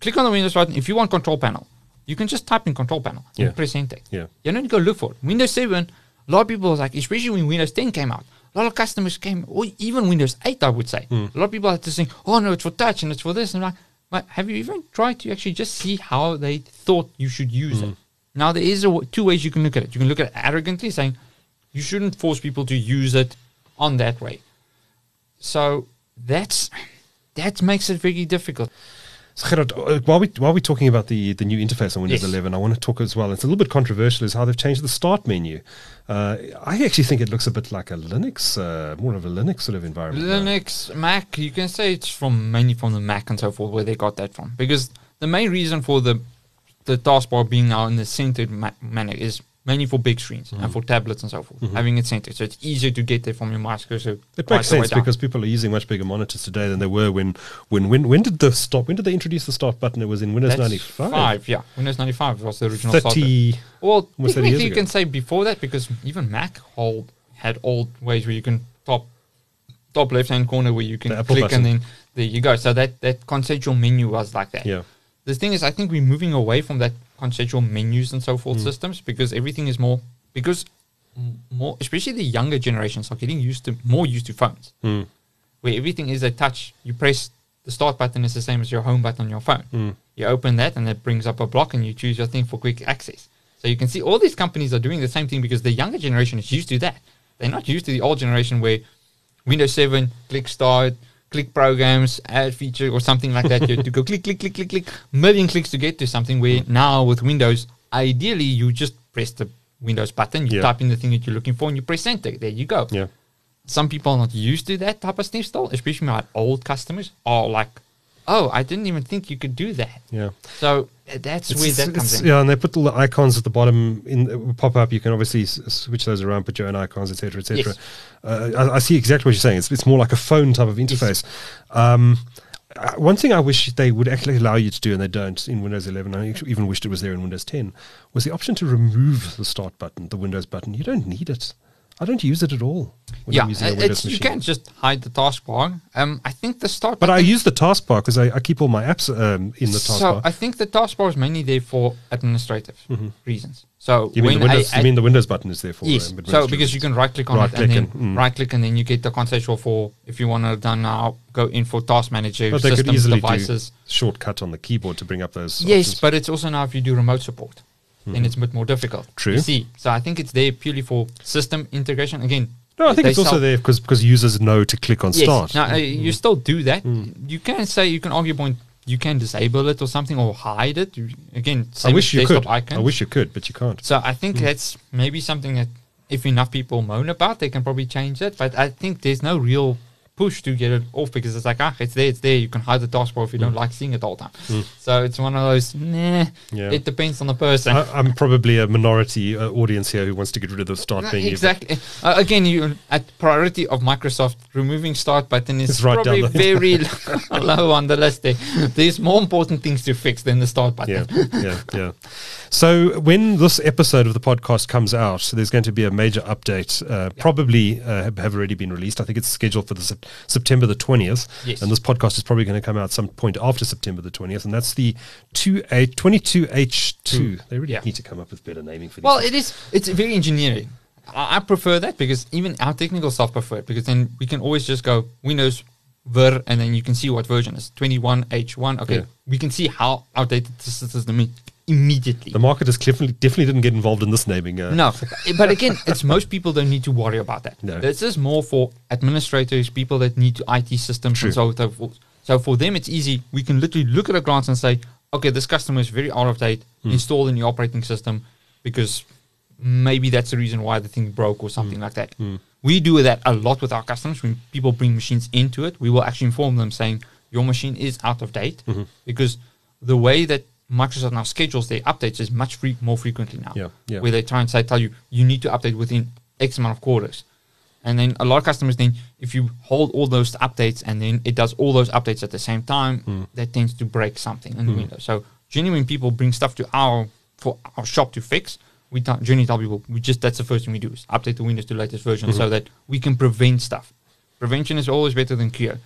click on the Windows button. If you want control panel, you can just type in control panel Yeah. and press enter. Yeah. You don't need to go look for it. Windows 7, a lot of people was like, especially when Windows 10 came out, a lot of customers came, or even Windows 8, I would say. Hmm. A lot of people had to think, oh no, it's for touch and it's for this. And I'm like, but have you even tried to actually just see how they thought you should use Hmm. it? Now, there is a, w- two ways you can look at it. You can look at it arrogantly, saying, you shouldn't force people to use it on that way. So that's that makes it very difficult. So Gerard, uh, while we while we're talking about the the new interface on Windows Yes. 11, I want to talk as well. It's a little bit controversial, is how they've changed the start menu. Uh, I actually think it looks a bit like a Linux, uh, more of a Linux sort of environment. now. Linux, Mac, you can say it's from mainly from the Mac and so forth where they got that from. Because the main reason for the the taskbar being now in the centered ma- manner is mainly for big screens Mm-hmm. and for tablets and so forth. Having it centered, so it's easier to get there from your mouse cursor. It makes sense because people are using much bigger monitors today than they were when when when when did the stop? When did they introduce the start button? It was in Windows 95. yeah. Windows 95 was the original. 30. Well, Almost 30 technically you ago. can say before that because even Mac hold had old ways where you can top top left hand corner where you can click button. and then there you go. So that that conceptual menu was like that. Yeah. The thing is, I think we're moving away from that conceptual menus and so Mm. forth systems because everything is more because more, especially the younger generations are getting used to more used to phones Mm. where everything is a touch. You press the start button is the same as your home button on your phone. Mm. You open that and it brings up a block and you choose your thing for quick access. So you can see all these companies are doing the same thing because the younger generation is used to that. They're not used to the old generation where Windows 7, click start, click programs, add feature or something like that. you have to go click, click, click, click, click, million clicks to get to something where mm. now with Windows, ideally you just press the Windows button, you Yeah. type in the thing that you're looking for and you press enter. There you go Yeah. some people are not used to that type of stuff still, especially my old customers are like, oh, I didn't even think you could do that. Yeah. So uh, that's where that comes in. Yeah, and they put all the icons at the bottom in pop up. You can obviously s- switch those around, put your own icons, etc., etc. Yes. Uh, I, I see exactly what you're saying. It's it's more like a phone type of interface. Um, uh, one thing I wish they would actually allow you to do, and they don't in Windows 11. I even wished it was there in Windows 10. Was the option to remove the start button, the Windows button. You don't need it. I don't use it at all when yeah, I'm using a it's, you can't just hide the taskbar. Um, I think the start. but I use the taskbar because I, I keep all my apps um, in the taskbar. So. I think the taskbar is mainly there for administrative reasons. So you mean, when the Windows, I, you mean the Windows button is there for Yes. um, So because you can right click on Right it and then mm. right click and then you get the conceptual for if you want to done now go in for task manager But they could systems easily devices. shortcut on the keyboard to bring up those. Yes, options. but it's also now if you do remote support, then it's a bit more difficult. True. You see, so I think it's there purely for system integration. Again, no, I think it's also there because because users know to click on Yes. start. Now uh, mm. you still do that. Mm. You can say you can argue point you can disable it or something or hide it. You, again, I wish you could. icons. I wish you could, but you can't. So I think mm. that's maybe something that if enough people moan about, they can probably change it. But I think there's no real push to get it off because it's like, ah, it's there, it's there. You can hide the taskbar if you don't like seeing it all the time. So it's one of those, nah, Yeah. it depends on the person. I, I'm probably a minority uh, audience here who wants to get rid of the start No, exactly. Uh, again, you at priority of Microsoft removing start button is It's probably very low on the list. There. There's more important things to fix than the start button. Yeah, yeah, yeah. So when this episode of the podcast comes out, there's going to be a major update. Uh, Probably uh, have, have already been released. I think it's scheduled for the sep- September the twentieth, Yes. and this podcast is probably going to come out some point after September the twentieth, and that's the two a twenty two H two. They really Yeah. need to come up with better naming for these. Well, things. it is. It's very engineering. I, I prefer that because even our technical staff prefer it because then we can always just go Windows ver and then you can see what version is 21H1. Okay, Yeah. we can see how outdated this system is immediately. the market is definitely definitely didn't get involved in this naming. Uh, No, but again, it's most people don't need to worry about that. No. This is more for administrators, people that need to IT systems True. and so so forth. So for them, it's easy. We can literally look at a glance and say, okay, this customer is very out of date. Hmm. Install new operating system because maybe that's the reason why the thing broke or something like that. We do that a lot with our customers. When people bring machines into it, we will actually inform them saying your machine is out of date Mm-hmm. because the way that Microsoft now schedules their updates is much free, more frequently now Yeah, yeah. where they try and say, tell you, you need to update within X amount of quarters. And then a lot of customers then, if you hold all those updates and then it does all those updates at the same time, Hmm. that tends to break something in Windows. So generally, when people bring stuff to our for our shop to fix, we t- generally tell people we just that's the first thing we do is update the Windows to the latest version Mm-hmm. so that we can prevent stuff. Prevention is always better than cure.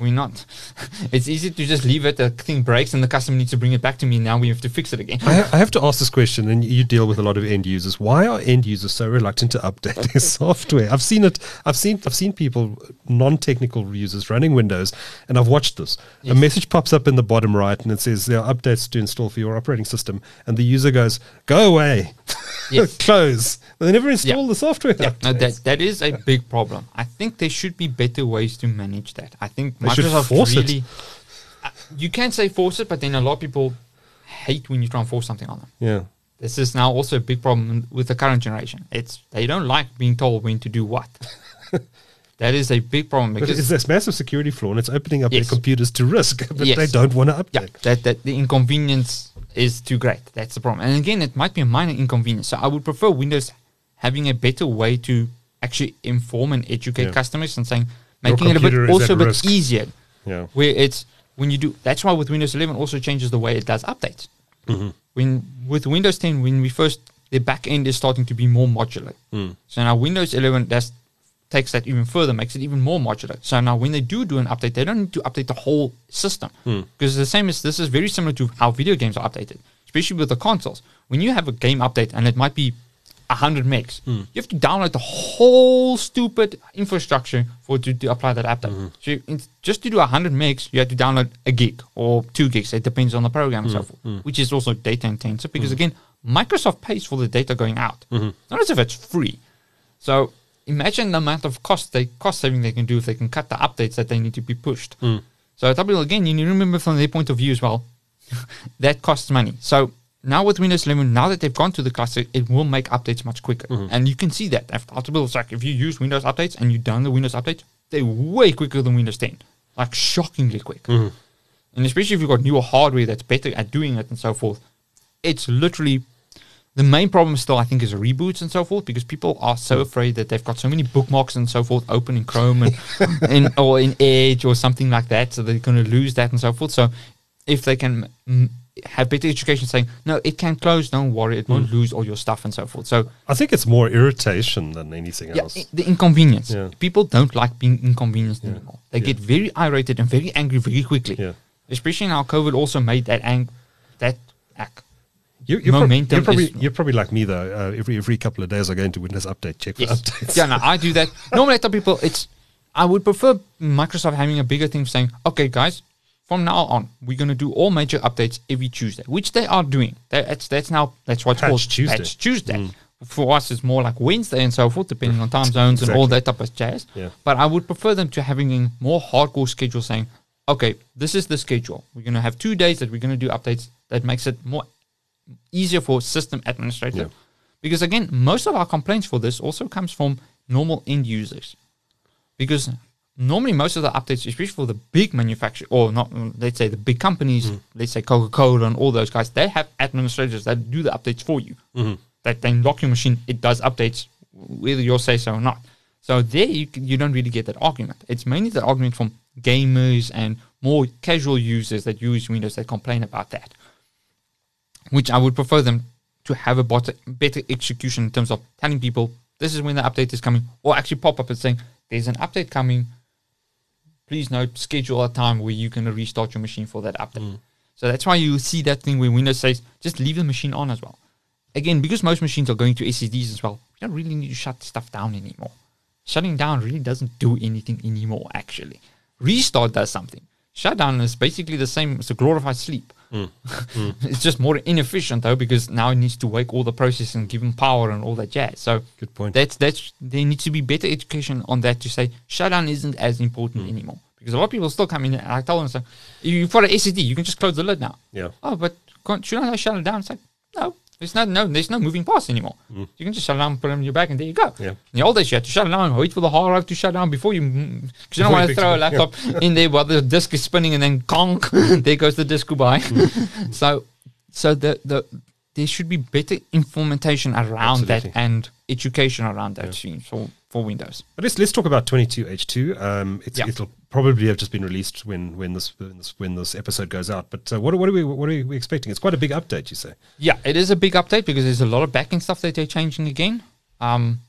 We're not. it's easy to just leave it. The thing breaks and the customer needs to bring it back to me. Now we have to fix it again. I, ha- I have to ask this question, and you deal with a lot of end users. Why are end users so reluctant to update their software? I've seen it. I've seen. I've seen people, non-technical users, running Windows, and I've watched this. A message pops up in the bottom right, and it says there are updates to install for your operating system, and the user goes, "Go away, Yes. close." They never install Yeah. the software. Yeah, no, that that is a big problem. I think there should be better ways to manage that. I think They should force it. really. Uh, you can say force it, but then a lot of people hate when you try and force something on them. yeah. This is now also a big problem with the current generation. It's they don't like being told when to do what. that is a big problem But because it's this massive security flaw, and it's opening up Yes. their computers to risk, but Yes. they don't want to yeah, update. that that the inconvenience is too great. That's the problem. And again, it might be a minor inconvenience. So I would prefer Windows having a better way to actually inform and educate Yeah. customers and saying making it a bit also a bit risk. easier. Yeah. Where it's when you do that's why with Windows 11 also changes the way it does updates. Mm-hmm. When with Windows 10, when we first the back end is starting to be more modular. Mm. So now Windows 11 that's takes that even further, makes it even more modular. So now when they do do an update, they don't need to update the whole system Hmm. because the same as this is very similar to how video games are updated, especially with the consoles. When you have a game update and it might be 100 megs, Hmm. you have to download the whole stupid infrastructure for to, to apply that update. Mm-hmm. So you, just to do 100 megs, you have to download a gig or two gigs. It depends on the program and so Mm-hmm. which is also data intensive because again, Microsoft pays for the data going out. Mm-hmm. Not as if it's free. So imagine the amount of cost they cost saving they can do if they can cut the updates that they need to be pushed. So at W again, you need to remember from their point of view as well, that costs money. So now with Windows 11, now that they've gone to the cluster, it will make updates much quicker, and you can see that. After Ultimate, like if you use Windows updates and you download the Windows updates, they're way quicker than Windows 10, like shockingly quick. And especially if you've got newer hardware that's better at doing it and so forth, it's literally the main problem still I think is reboots and so forth because people are so afraid that they've got so many bookmarks and so forth open in Chrome and in or in Edge or something like that, so they're going to lose that and so forth. So if they can mm, have better education, saying no, it can close, don't worry, it won't lose all your stuff and so forth. So I think it's more irritation than anything yeah, else. i- the inconvenience. Yeah. People don't like being inconvenienced Yeah. anymore. They get very irritated and very angry very quickly. Yeah. Especially now, COVID also made that ang- that act. You, you're, prob- Momentum you're probably you're probably like me though. Uh, every every couple of days, I go into Windows Update, check for Yes. updates. Yeah, no, I do that. Normally, I tell people it's. I would prefer Microsoft having a bigger thing saying, "Okay, guys, from now on, we're going to do all major updates every Tuesday," which they are doing. That's that's now that's what's Patch called Tuesday. Mm. Patch Tuesday. For us, it's more like Wednesday and so forth, depending on time zones and all that type of jazz. Yeah. But I would prefer them to having a more hardcore schedule saying, okay, this is the schedule. We're going to have two days that we're going to do updates. That makes it more easier for system administrator. Yeah. Because again, most of our complaints for this also comes from normal end users. Because normally most of the updates, especially for the big manufacturer or not, mm, let's say the big companies, let's say Coca Cola and all those guys, they have administrators that do the updates for you. That then lock your machine, it does updates whether you'll say so or not. So there you you don't really get that argument. It's mainly the argument from gamers and more casual users that use Windows that complain about that. Which I would prefer them to have a better, better execution in terms of telling people this is when the update is coming, or actually pop up and saying there's an update coming. Please note, schedule a time where you can restart your machine for that update. Mm. So that's why you see that thing where Windows says just leave the machine on as well. Again, because most machines are going to SSDs as well, you don't really need to shut stuff down anymore. Shutting down really doesn't do anything anymore, actually. Restart does something. Shutdown is basically the same as a glorified sleep. It's just more inefficient though because now it needs to wake all the process and give them power and all that jazz. So Good point. that's that's there needs to be better education on that to say shutdown isn't as important hmm. anymore because a lot of people still come in and I tell them so you've got an SSD you can just close the lid now. Yeah. Oh, but can't, shouldn't I shut it down? It's like no, there's no no there's no moving parts anymore. You can just shut it down, put it in your bag, and there you go. Yeah. In the old days, you had to shut it down, wait for the hard drive to shut down before you, because you don't want to throw a laptop in there while the disk is spinning and then conk, there goes the disk goodbye. so, so the the there should be better implementation around that and education around that scene for for Windows. But let's let's talk about 22H2. Um, it's, Yeah. It'll probably have just been released when when this when this, when this episode goes out. But uh, what, are- what are we what are we expecting? It's quite a big update, you say? Yeah, it is a big update because there's a lot of backend stuff that they're changing again. Um,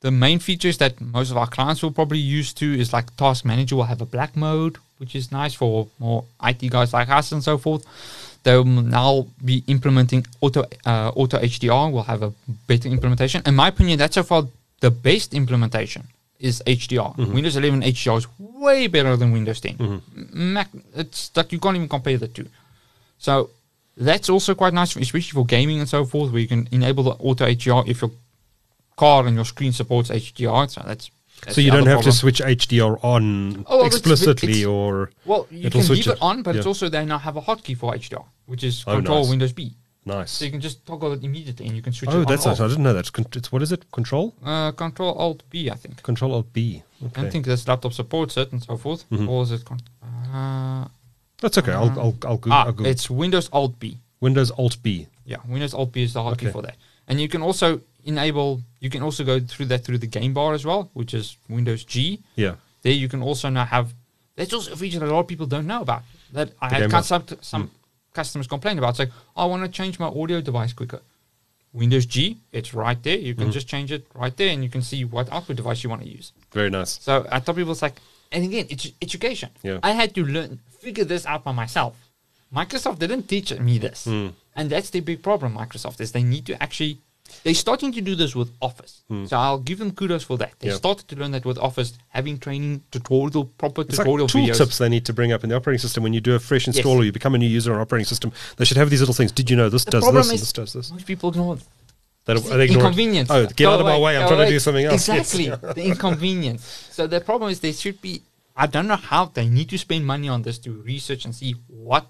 the main features that most of our clients will probably use to is like Task Manager will have a black mode, which is nice for more IT guys like us and so forth. They'll now be implementing auto uh, auto HDR. Will have a better implementation. In my opinion, that's so far the best implementation is HDR. Mm-hmm. Windows 11 HDR is way better than Windows 10. Mm-hmm. M- Mac, it's like you can't even compare the two. So that's also quite nice, especially for gaming and so forth, where you can enable the auto HDR if your car and your screen supports HDR. So that's, that's so you don't have to switch HDR on Oh, well, it's- explicitly, it's- or Well, you can leave it it. on, but it's also they now have a hotkey for HDR, which is Oh, Control nice. Windows B. nice. So you can just toggle it immediately, and you can switch Oh, it that's nice. I didn't know that. It's, con- it's what is it? Control Uh, Control Alt B, I think. Control Alt B. I Okay, don't think this laptop supports it and so forth. Mhm. Or is it? Con- uh, that's okay. I'll I'll I'll, go- ah, I'll go. it's Windows Alt B. Windows Alt B. Yeah, Windows Alt B is the hotkey Okay. for that. And you can also enable, you can also go through that through the game bar as well, which is Windows G. Yeah. There you can also now have, that's also a feature that a lot of people don't know about. That I The had cus- some, some customers complain about, saying, I want to change my audio device quicker. Windows G, it's right there. You can Mm. just change it right there and you can see what output device you want to use. Very nice. So I tell people it's like, and again, it's education. Yeah. I had to learn, figure this out by myself. Microsoft didn't teach me this, Hmm. and that's the big problem. Microsoft is they need to actually. They're starting to do this with Office, so I'll give them kudos for that. They Hmm. Yeah. started to learn that with Office, having training, tutorial, proper It's like tutorial tool videos. tips they need to bring up in the operating system when you do a fresh Yes. install or you become a new user on operating system. They should have these little things. Did you know this The does this and is this does this? most people ignore. They don't- It's they inconvenience. Oh, get Go out of my way! I'm trying away. to do something else. Yes. Exactly, the inconvenience. So the problem is there should be. I don't know how they need to spend money on this to research and see what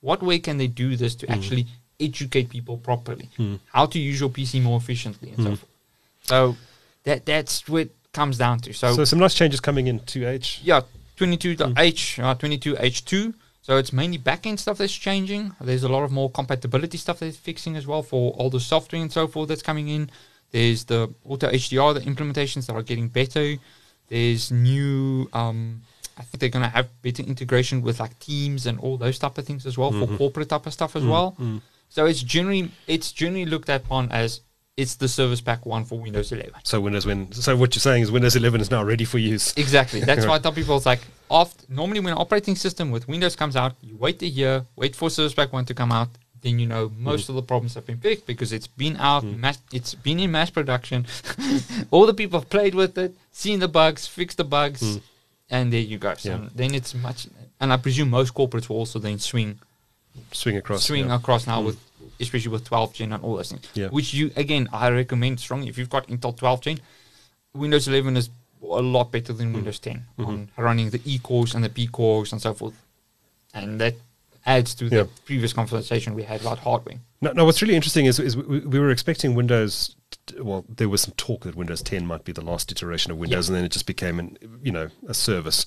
what way can they do this Hmm. to actually educate people properly, how to use your PC more efficiently, and Hmm. so forth. So that that's what it comes down to. So, So some nice changes coming in 2H. yeah, 22H, uh, 22H2. So it's mainly backend stuff that's changing. There's a lot of more compatibility stuff that's fixing as well for all the software and so forth that's coming in. There's the auto HDR, the implementations that are getting better. There's new, um, I think they're going to have better integration with like Teams and all those type of things as well for corporate type of stuff as well. So it's generally it's generally looked upon as it's the service pack one for Windows 11. So Windows when so what you're saying is Windows 11 is now ready for use. Exactly. That's why I tell people it's like oft normally when an operating system with Windows comes out, you wait a year, wait for Service Pack 1 to come out, then you know most mm. of the problems have been fixed because it's been out, mm. mass, it's been in mass production. All the people have played with it, seen the bugs, fixed the bugs, mm. and there you go. So Yeah. then it's much, and I presume most corporates will also then swing Swing across. swing yeah. across now mm. with especially with 12 gen and all those things. Yeah. Which you again I recommend strongly if you've got Intel 12 gen, Windows 11 is a lot better than mm. Windows 10 mm-hmm. on running the E cores and the P cores and so forth. and that adds to the Yeah. previous conversation we had about hardware. No, no. What's really interesting is, is we, we were expecting Windows. Well, there was some talk that Windows 10 might be the last iteration of Windows, and then it just became an you know a service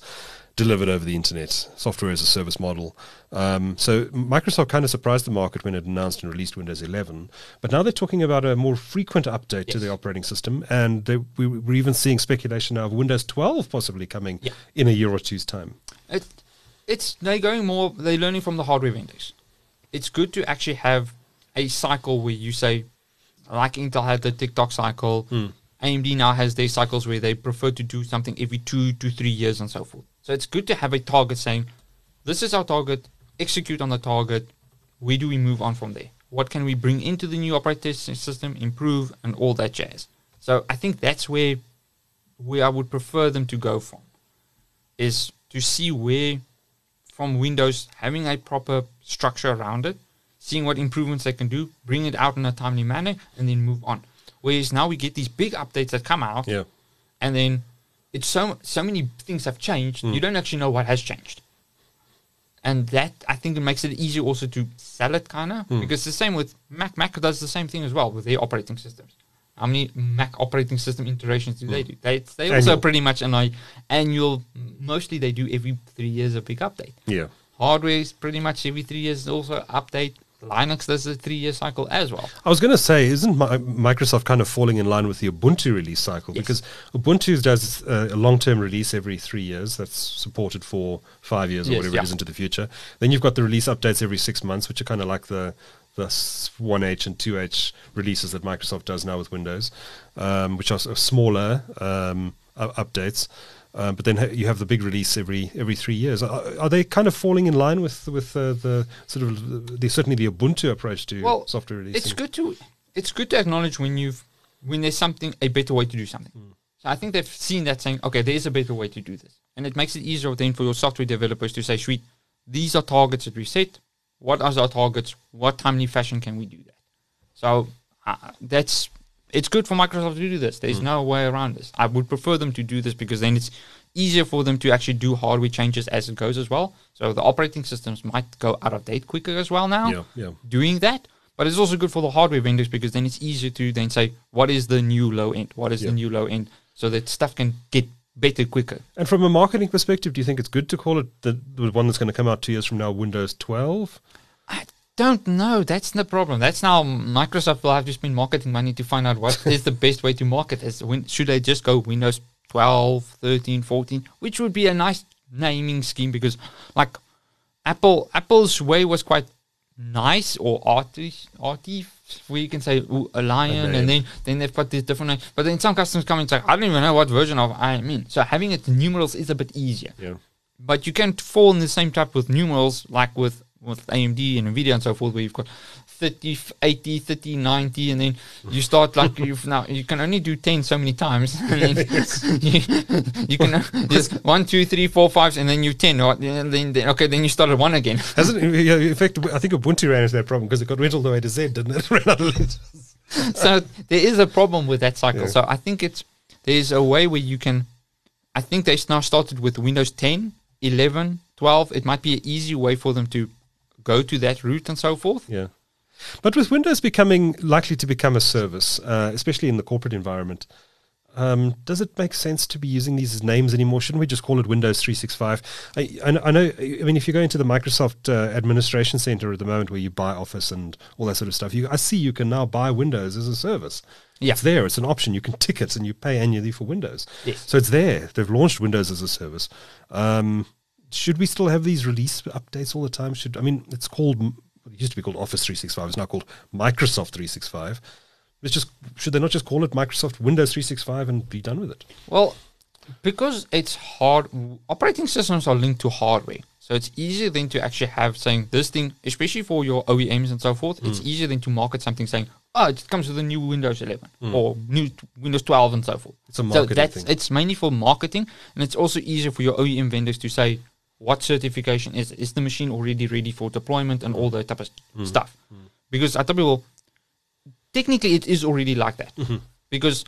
delivered over the internet, software as a service model. Um, so Microsoft kind of surprised the market when it announced and released Windows 11, but now they're talking about a more frequent update to the operating system, and they, we, we're even seeing speculation now of Windows 12 possibly coming Yeah. in a year or two's time. It, it's they're going more. They're learning from the hardware vendors. It's good to actually have a cycle where you say, like Intel had the tick-tock cycle. AMD now has their cycles where they prefer to do something every two to three years and so forth. So it's good to have a target saying, this is our target. Execute on the target. Where do we move on from there? What can we bring into the new operating system, improve, and all that jazz. So I think that's where where I would prefer them to go from is to see where from Windows having a proper structure around it, seeing what improvements they can do, bring it out in a timely manner, and then move on. Whereas now we get these big updates that come out, Yeah. and then it's so so many things have changed. Hmm. You don't actually know what has changed, and that I think it makes it easier also to sell it kind of hmm. because the same with Mac. Mac does the same thing as well with their operating systems. How many Mac operating system iterations do they hmm. do? They they also Annual. pretty much an annual. Mostly they do every three years a big update. Yeah. Hardware is pretty much every three years also update. Linux does a three year cycle as well. I was going to say, isn't Mi- Microsoft kind of falling in line with the Ubuntu release cycle? Yes. Because Ubuntu does uh, a long term release every three years that's supported for five years or Yes, whatever yeah. it is into the future. Then you've got the release updates every six months, which are kind of like the the 1H and 2H releases that Microsoft does now with Windows, um, which are smaller um, updates. Um, but then you have the big release every every three years. Are, are they kind of falling in line with with uh, the sort of the certainly the Ubuntu approach to Well, software releasing? It's good to it's good to acknowledge when you've when there's something a better way to do something. So I think they've seen that saying, okay, there is a better way to do this, and it makes it easier then for your software developers to say, sweet, these are targets that we set. What are our targets? What timely fashion can we do that? So uh, that's it's good for Microsoft to do this. There's hmm. no way around this. I would prefer them to do this because then it's easier for them to actually do hardware changes as it goes as well. So the operating systems might go out of date quicker as well now Yeah, yeah. doing that. But it's also good for the hardware vendors because then it's easier to then say what is the new low end, what is Yeah. the new low end, so that stuff can get better quicker. And from a marketing perspective, do you think it's good to call it the, the one that's going to come out two years from now, Windows 12? I don't know. That's the problem. That's now Microsoft will have to spend marketing money to find out what is the best way to market. As when should they just go Windows 12, 13, 14, which would be a nice naming scheme because like Apple Apple's way was quite nice or arty arty where you can say ooh, a lion and then then they've got this different name. But then some customers come and say, I don't even know what version of I am in. So having it in numerals is a bit easier Yeah. but you can fall in the same trap with numerals like with with AMD and Nvidia and so forth where you've got 30 80 30 90 and then you start like you've now you can only do 10 so many times and then you, you can just one two three four five and then you 10 or and then, then okay then you start at one again Hasn't in fact, I think Ubuntu ran into that problem because it got read all the way to Z, didn't it? Ran out of letters. so there is a problem with that cycle. Yeah. So I think it's there's a way where you can. I think they now started with Windows 10, 11, 12. It might be an easy way for them to go to that route and so forth. Yeah. But with Windows becoming likely to become a service, uh, especially in the corporate environment, um, does it make sense to be using these names anymore? Shouldn't we just call it Windows 365? I, I, I know, I mean, if you go into the Microsoft uh, Administration Center at the moment where you buy Office and all that sort of stuff, you, I see you can now buy Windows as a service. Yeah. It's there, it's an option. You can tick it and you pay annually for Windows. Yes. So it's there. They've launched Windows as a service. Um, should we still have these release updates all the time? Should I mean it's called it used to be called Office 365. It's now called Microsoft 365. It's just should they not just call it Microsoft Windows 365 and be done with it? Well, because it's hard, operating systems are linked to hardware. So it's easier then to actually have saying this thing, especially for your OEMs and so forth. It's hmm. easier than to market something saying, oh, it comes with a new Windows 11 hmm. or new t- Windows 12 and so forth. It's a so marketing that's thing. it's mainly for marketing, and it's also easier for your OEM vendors to say what certification is is the machine already ready for deployment and all that type of s- hmm. stuff. Hmm. Because I tell people, technically it is already like that. Mm-hmm. Because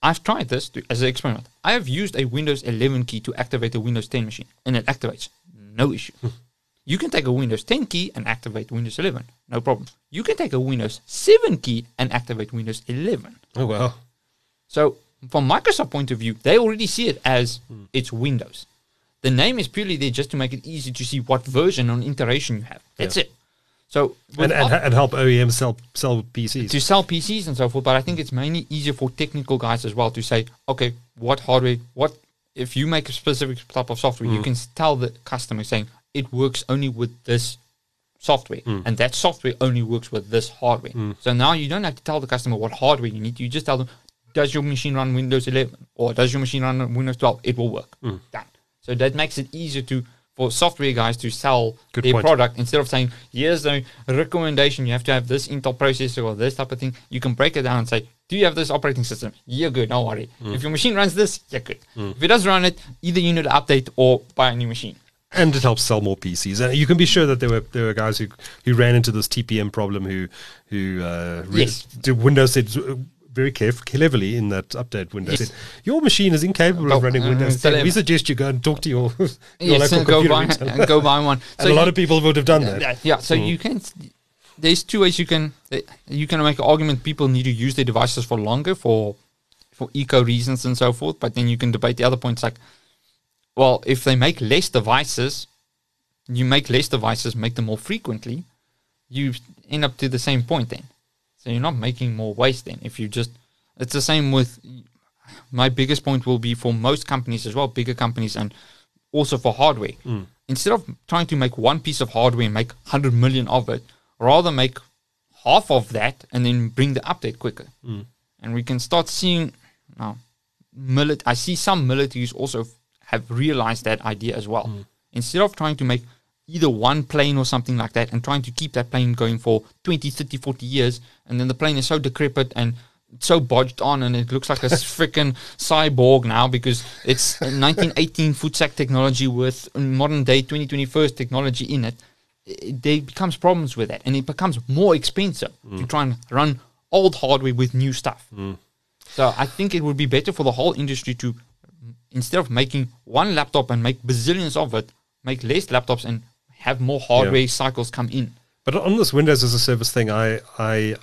I've tried this to, as an experiment. I have used a Windows 11 key to activate a Windows 10 machine, and it activates. No issue. Hmm. You can take a Windows 10 key and activate Windows 11. No problem. You can take a Windows 7 key and activate Windows 11. Oh wow. So from Microsoft point of view, they already see it as it's Windows. The name is purely there just to make it easy to see what version and iteration you have. That's Yeah. it. So And, and, and help OEMs sell sell PCs. to sell PCs and so forth, but I think it's mainly easier for technical guys as well to say, okay, what hardware, what if you make a specific type of software, you mm. can tell the customer saying it works only with this software, mm. and that software only works with this hardware. Mm. So now you don't have to tell the customer what hardware you need. You just tell them, does your machine run Windows 11 or does your machine run Windows 12? It will work. Done. So that makes it easier to for software guys to sell Good their point. product instead of saying here's a recommendation. You have to have this intel processor or this type of thing. You can break it down and say do you have this operating system? You're good. Don't worry. If your machine runs this you're good. If it doesn't run it either you need to update or buy a new machine. And it helps sell more PCs. And you can be sure that there were there were guys who who ran into this TPM problem who who uh, Yes. the Windows said very caref- cleverly in that update window Yes. said your machine is incapable of running uh, Windows tell 10. We suggest you go and talk to your, your yes local go computer buy go buy one and a lot you- of people would have done that. Yeah, yeah. So you can. There's two ways you can you can make an argument. People need to use their devices for longer for for eco reasons and so forth. But then you can debate the other points like, well, if they make less devices, you make less devices, make them more frequently, you end up to the same point then. So you're not making more waste then. If you just, it's the same with. My biggest point will be for most companies as well, bigger companies, and also for hardware. Mm. Instead of trying to make one piece of hardware and make 100 million of it, rather make half of that and then bring the update quicker. Mm. And we can start seeing now, milit- I see some militaries also have realized that idea as well. Mm. Instead of trying to make either one plane or something like that and trying to keep that plane going for 20, 30, 40 years, and then the plane is so decrepit and so bodged on and it looks like a freaking cyborg now because it's 1918 footsack technology with modern day 2021st technology in it. It, there becomes problems with that and it becomes more expensive to mm. try and run old hardware with new stuff. Mm. So i think it would be better for the whole industry to instead of making one laptop and make bazillions of it make less laptops and have more hardware cycles come in But on this Windows as a service thing, I I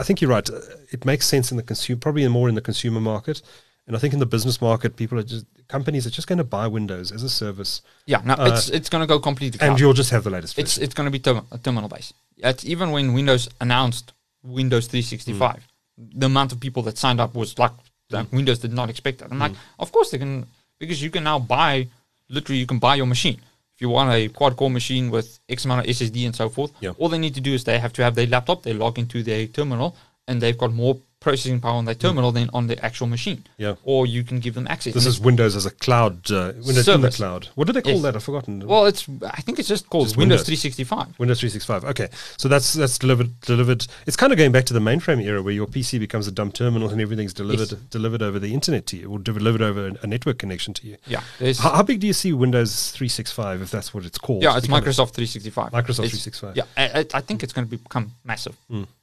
I, think you're right. It makes sense in the consumer, probably more in the consumer market, and I think in the business market, people are just companies are just going to buy Windows as a service, yeah no uh, it's it's going to go completely Uh, and cloud. you'll just have the latest. it's version. it's going to be term- terminal based. It's even when Windows announced Windows 365, mm. the amount of people that signed up was like, like mm. Windows did not expect that. I'm mm. like, of course they can because you can now buy literally you can buy your machine. You want a quad core machine with X amount of SSD and so forth, Yeah. all they need to do is they have to have their laptop, they log into their terminal, and they've got more processing power on their terminal than on the actual machine. Yeah. Or you can give them access. This And is Windows as a cloud, uh, Windows in the cloud. What do they call Yes. that? I've forgotten. well, it's I think it's just called Just Windows Windows. 365. Windows 365. Okay, so that's that's delivered delivered. It's kind of going back to the mainframe era where your PC becomes a dumb terminal and everything's delivered Yes. delivered over the internet to you, or delivered over a network connection to you. Yeah. How, how big do you see Windows 365 if that's what it's called? Yeah, it's Microsoft 365. Microsoft It's- 365. Yeah, I, I- I think it's going to become massive.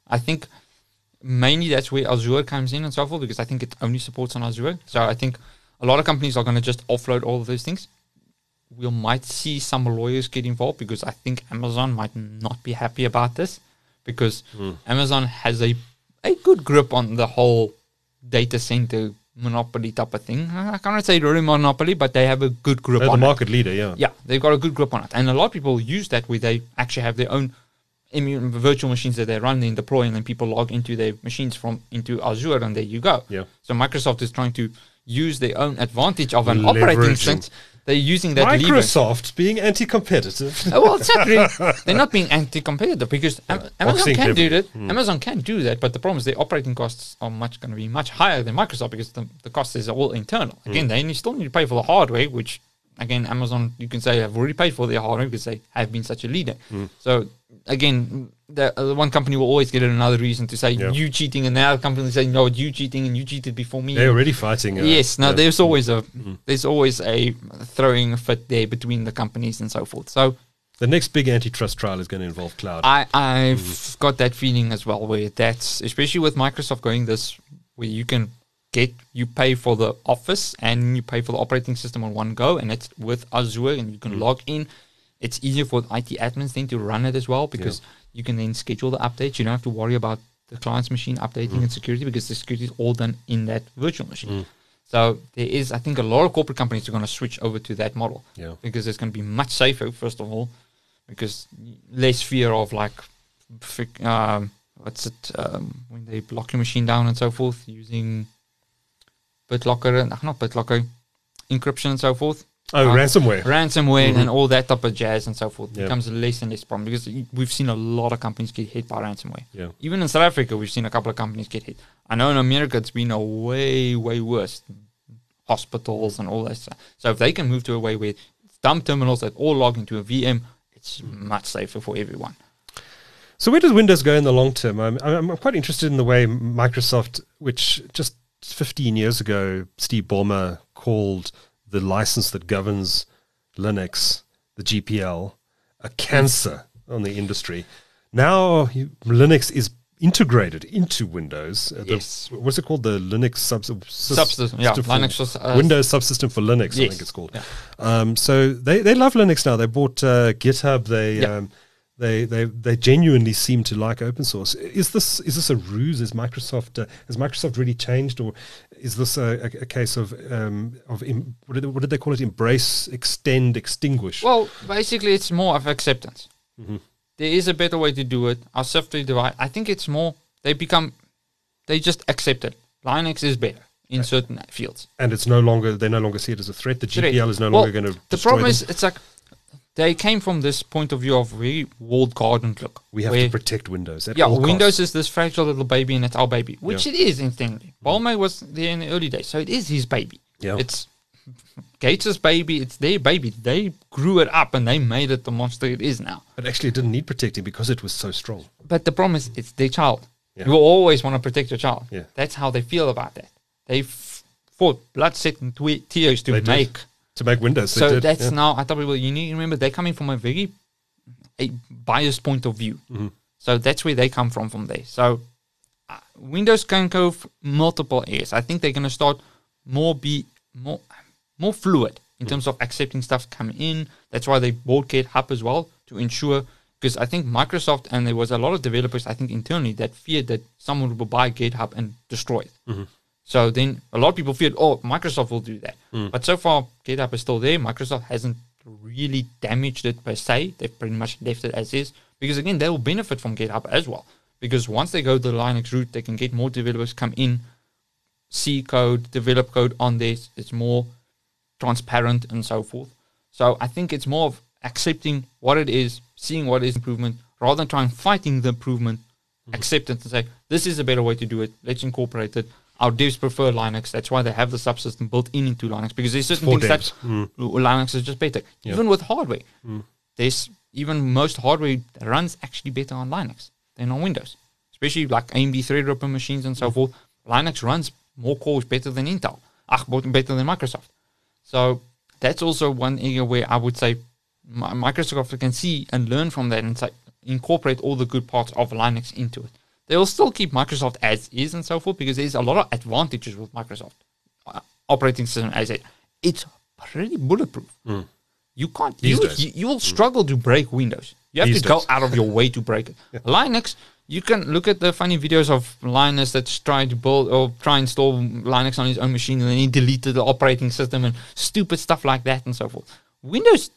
I think mainly that's where Azure comes in and so forth because I think it only supports on Azure. So I think a lot of companies are going to just offload all of those things. We might see some lawyers get involved because I think Amazon might not be happy about this because hmm. Amazon has a a good grip on the whole data center monopoly type of thing. I can't say really monopoly, but they have a good grip They're the on it. market leader, yeah. Yeah, they've got a good grip on it. And a lot of people use that where they actually have their own immune virtual machines that they run and deploy, and then people log into their machines from into Azure, and there you go. Yeah. So Microsoft is trying to use their own advantage of an operating system. They're using that lever. Microsoft being anti-competitive. Oh, well, it's not really. They're not being anti-competitive because Am- uh, Amazon can do that. Hmm. Amazon can do that, but the problem is their operating costs are much going to be much higher than Microsoft because the, the cost is all internal. Hmm. Again, they need- still need to pay for the hardware, which again, Amazon you can say have already paid for their hardware because they have been such a leader. So again, the, uh, one company will always get another reason to say Yeah. you cheating, and the other company will say no, you cheating, and you cheated before me. They're already fighting. Uh, Yes, no, there's always a there's always a throwing a fit there between the companies and so forth. So The next big antitrust trial is going to involve cloud. I I've got that feeling as well, where that's especially with Microsoft going this, where you can get you pay for the Office and you pay for the operating system on one go, and it's with Azure, and you can log in. It's easier for the IT admins then to run it as well because you can then schedule the updates. You don't have to worry about the client's machine updating Mm. and security because the security is all done in that virtual machine. So there is, I think, a lot of corporate companies are going to switch over to that model Yeah. because it's going to be much safer. First of all, because less fear of like, um, what's it um, when they block your machine down and so forth using BitLocker and not BitLocker encryption and so forth. Oh, Uh, ransomware. ransomware and all that type of jazz and so forth Yeah. becomes less and less problem because we've seen a lot of companies get hit by ransomware. Yeah. Even in South Africa, we've seen a couple of companies get hit. I know in America it's been a way, way worse. Hospitals and all that stuff. So if they can move to a way where dumb terminals that all log into a VM, it's much safer for everyone. So where does Windows go in the long term? I'm, I'm quite interested in the way Microsoft, which just 15 years ago, Steve Ballmer called the license that governs Linux, the GPL, a cancer on the industry. Now Linux is integrated into Windows. Uh, the- Yes. what's it called? The Linux sub, sub- Subsystem, yeah, Linux uh, Windows subsystem for Linux, I think it's called. yeah. Um, so they, they love Linux now. They bought uh, GitHub. They Yeah. um, they they they genuinely seem to like open source. Is this is this a ruse? Is Microsoft uh, has Microsoft really changed, or is this a, a, a case of um, of im, what, did they, what did they call it? Embrace, extend, extinguish. Well, basically, it's more of acceptance. Mm-hmm. There is a better way to do it. Our software divide. I think it's more. They become. They just accept it. Linux is better in certain fields. and it's no longer they no longer see it as a threat. The Threat. GPL is no Well, longer going to. The problem is, it's like they came from this point of view of very walled garden look. we have where- to protect Windows. Yeah, Windows costs. is this fragile little baby, and it's our baby, which Yeah. it is incidentally. Mm-hmm. Ballmer was there in the early days, so it is his baby. Yeah. It's Gates' baby. It's their baby. They grew it up, and they made it the monster it is now. but actually, it didn't need protecting because it was so strong. But the problem is, it's their child. Yeah. You always want to protect your child. Yeah. That's how they feel about that. They fought blood, sweat, and twe- tears to They did. To make Windows, So did, that's yeah. now. I tell people, you need to remember they're coming from a very a biased point of view. Mm-hmm. So that's where they come from from there. So uh, Windows can go multiple areas. I think they're going to start more be more more fluid in Mm. terms of accepting stuff coming in. That's why they bought GitHub as well to ensure. Because I think Microsoft and there was a lot of developers, I think internally, that feared that someone would buy GitHub and destroy it. Mm-hmm. So then a lot of people feared, oh, Microsoft will do that. Mm. But so far, GitHub is still there. Microsoft hasn't really damaged it per se. They've pretty much left it as is. Because again, they will benefit from GitHub as well. Because once they go the Linux route, they can get more developers come in, see code, develop code on this. It's more transparent and so forth. So I think it's more of accepting what it is, seeing what is improvement, rather than trying fighting the improvement, accept it and say, this is a better way to do it. Let's incorporate it. Our devs prefer Linux. That's why they have the subsystem built in into Linux because there's certain For things devs. Mm. that Linux is just better. Even with hardware, mm. there's even most hardware runs actually better on Linux than on Windows, especially like AMD Threadripper machines and so mm. forth. Linux runs more cores better than Intel, ach, better than Microsoft. So that's also one area where I would say Microsoft can see and learn from that and say, incorporate all the good parts of Linux into it. They will still keep Microsoft as is and so forth because there's a lot of advantages with Microsoft uh, operating system as it. It's pretty bulletproof. You can't. You, you, you will struggle to break Windows. You have These to go out of your way to break it. Linux, you can look at the funny videos of Linus that's trying to build or try and install Linux on his own machine and then he deleted the operating system and stupid stuff like that and so forth. Windows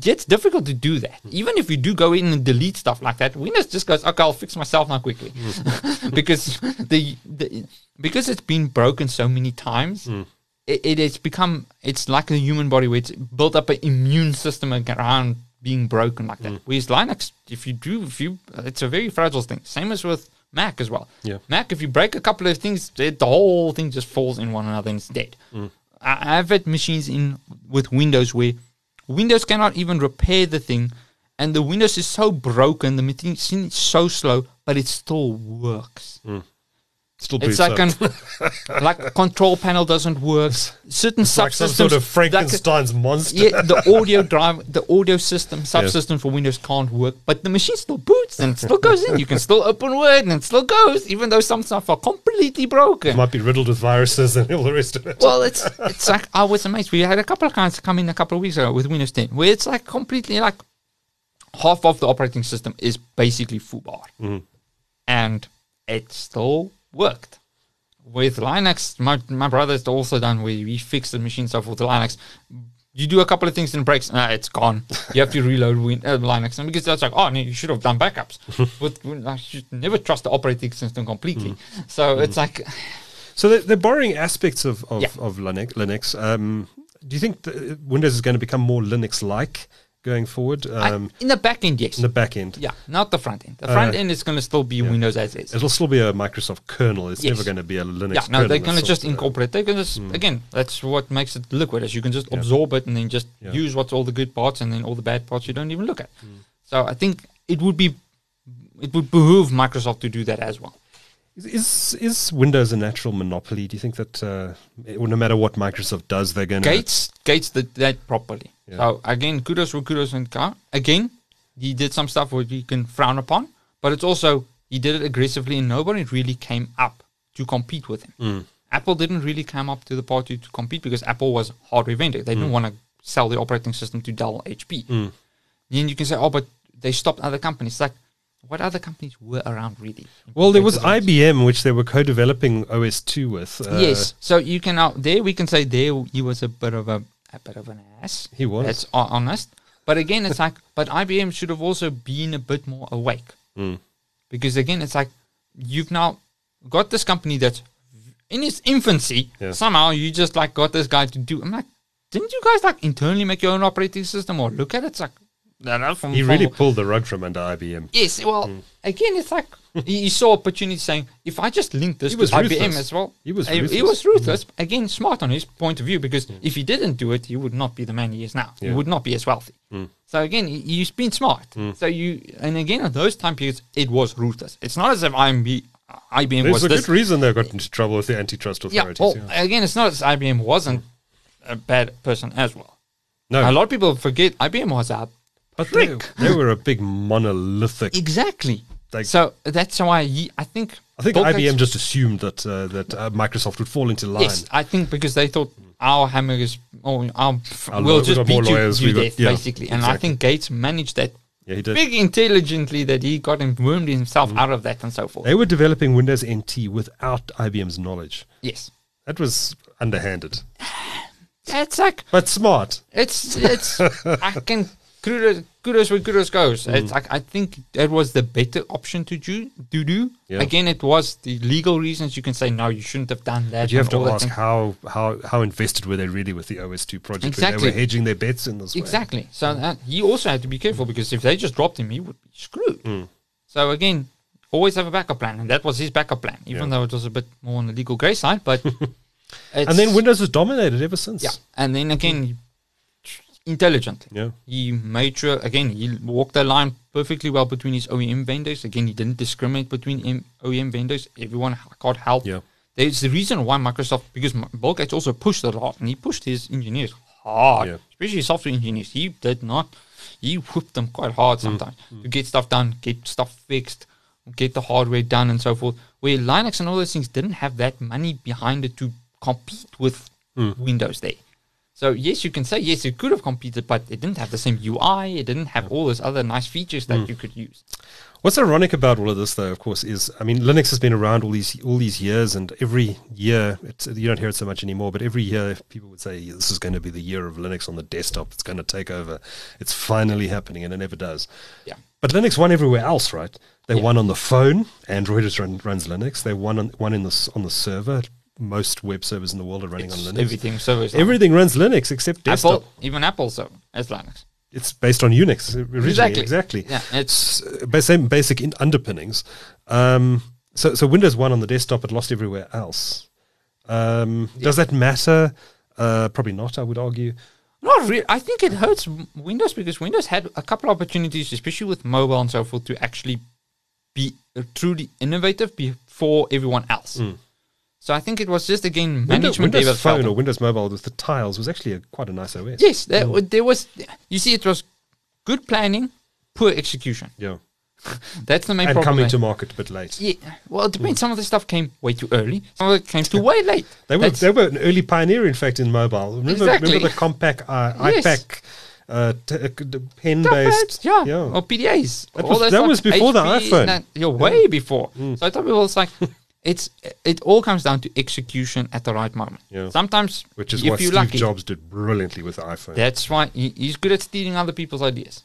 gets difficult to do that. Hmm. Even if you do go in and delete stuff like that, Windows just goes, okay, I'll fix myself now quickly. Hmm. because the, the because it's been broken so many times, hmm. it, it has become it's like the human body where it's built up an immune system around being broken like that. Whereas Linux, if you do, if you, it's a very fragile thing. Same as with Mac as well. Yeah. Mac, if you break a couple of things, the whole thing just falls in one another and it's dead. I, I've had machines in with Windows where Windows cannot even repair the thing, and the Windows is so broken, the machine is so slow, but it still works. Hmm. Still It's like up. an like control panel doesn't work. Certain It's like some subsystems, sort of like- Frankenstein's monster. yeah, the audio drive, the audio system, subsystem for Windows can't work, but the machine still boots and it still goes in. You can still open Word and it still goes, even though some stuff are completely broken. It might be riddled with viruses and all the rest of it. Well, it's it's like I was amazed. We had a couple of clients come in a couple of weeks ago with Windows 10, where it's like completely like half of the operating system is basically foobar, Mm-hmm. and it still worked. With Linux, my, my brother's also done where we fixed the machine stuff with Linux. You do a couple of things and it breaks, nah, it's gone. You have to reload Win- uh, Linux, and because that's like, oh no, you should have done backups. but I should never trust the operating system completely. Mm-hmm. So it's like, So they're, they're borrowing aspects of of, Yeah. of Linux. Linux. Um, do you think Windows is going to become more Linux-like going forward I- um, in the back end, yes. in the back end? yeah, not the front end. The front Uh, end is going to still be Windows as is. It'll still be a Microsoft kernel. It's Yes. never going to be a Linux. Yeah, no, kernel. they're going to just incorporate. They're going to just again. That's what makes it liquid. As you can just Yeah. absorb it and then just Yeah. use what's all the good parts and then all the bad parts you don't even look at. Hmm. So I think it would be, it would behoove Microsoft to do that as well. Is, is is Windows a natural monopoly? Do you think that uh, well, no matter what Microsoft does, they're going to Gates Gates did that properly. Yeah. So again, kudos for kudos and car. Again, he did some stuff which you can frown upon, but it's also he did it aggressively and nobody really came up to compete with him. Mm. Apple didn't really come up to the party to compete because Apple was hardware vendor. They Mm. didn't want to sell the operating system to Dell, HP. Then you can say, oh, but they stopped other companies. Like, what other companies were around really? Well, there was IBM, which they were co-developing OS two with. Uh, yes. So you can now there we can say there he was a bit of a a bit of an ass. He was. That's honest. But again, it's like, but IBM should have also been a bit more awake Mm. because again, it's like you've now got this company that's in its infancy. Yeah. Somehow you just like got this guy to do. I'm like, didn't you guys like internally make your own operating system or look at it? It's like, no, no, from, He from- really pulled the rug from under IBM. Yes, well, mm. again, it's like he, he saw opportunity saying, if I just link this He to was IBM ruthless. as well, He was he, ruthless. was ruthless. Again, smart on his point of view because mm. if he didn't do it, he would not be the man he is now. He would not be as wealthy. So again, he, he's been smart. So you, and again, at those time periods, it was ruthless. It's not as if IBM, IBM There's was a good reason they got into trouble with the antitrust yeah, authorities. well, yeah. again, it's not as IBM wasn't a bad person as well. No, A lot of people forget IBM was a but they, they were a big monolithic. Exactly. Like- so that's why I think. I think Bill IBM just assumed that uh, that uh, Microsoft would fall into line. Yes, I think because they thought our hammer is, oh, our, Our we'll we just got beat you, lawyers, you death, yeah, basically. And I think Gates managed that Yeah, he did. big intelligently that he got and wormed himself out of that and so forth. They were developing Windows NT without IBM's knowledge. yes, That was underhanded, that's like but smart. it's it's. I can kudos kudos where kudos goes. Mm. It's like I think that was the better option to do. To do Yeah. again, it was the legal reasons. You can say no, you shouldn't have done that. But you have to ask how, how how invested were they really with the OS2 project Exactly. they were hedging their bets in this way. Exactly. So that, he also had to be careful because if they just dropped him, he would be screwed. Mm. So again, always have a backup plan, and that was his backup plan, even Yeah. though it was a bit more on the legal grey side. But And then Windows has dominated ever since. yeah, and then again, intelligently, Yeah. he made sure again he walked the line perfectly well between his OEM vendors. Again, he didn't discriminate between M- OEM vendors. Everyone got help. Yeah. There's the reason why Microsoft, because Bill Gates also pushed a lot, and he pushed his engineers hard, Yeah. especially software engineers. He did not, he whipped them quite hard mm. sometimes mm. to get stuff done, get stuff fixed, get the hardware done, and so forth. Where Linux and all those things didn't have that money behind it to compete with mm. Windows there. So yes, you can say yes, it could have competed, but it didn't have the same UI. It didn't have all those other nice features that hmm. you could use. What's ironic about all of this, though, of course, is I mean, Linux has been around all these all these years, and every year it's, you don't hear it so much anymore. But every year, people would say this is going to be the year of Linux on the desktop. It's going to take over. It's finally happening, and it never does. Yeah. But Linux won everywhere else, right? They Yeah. won on the phone. Android is run, runs Linux. They won on, one in the on the server. Most web servers in the world are running It's on Linux. everything servers. Everything runs Linux except desktop. Apple, even Apple, so as Linux. It's based on Unix originally. Exactly. Exactly. Yeah, it's uh, same basic in underpinnings. Um, so, so Windows won on the desktop, it lost everywhere else. Um, Does that matter? Uh, probably not. I would argue. not really. I think it hurts Windows because Windows had a couple of opportunities, especially with mobile and so forth, to actually be uh, truly innovative before everyone else. So I think it was just again Windows, management. they Windows Phone or Windows Mobile with the tiles was actually a, quite a nice OS. Yes, there, w- there was. You see, it was good planning, poor execution. Yeah. That's the main And problem. coming to market a bit late. yeah, well, it depends. Some of the stuff came way too early. Some of it came too way late. They were That's- they were an early pioneer, in fact, in mobile. Remember, Exactly. remember the Compaq uh, Yes. iPAQ uh, t- uh, pen based. yeah, yeah. or PDAs. That was- that was before the iPhone. that- yeah, way before. So I thought people was like, it's it all comes down to execution at the right moment. Yeah. Sometimes, Which is if what Steve lucky, Jobs did brilliantly with the iPhone. That's why he, he's good at stealing other people's ideas,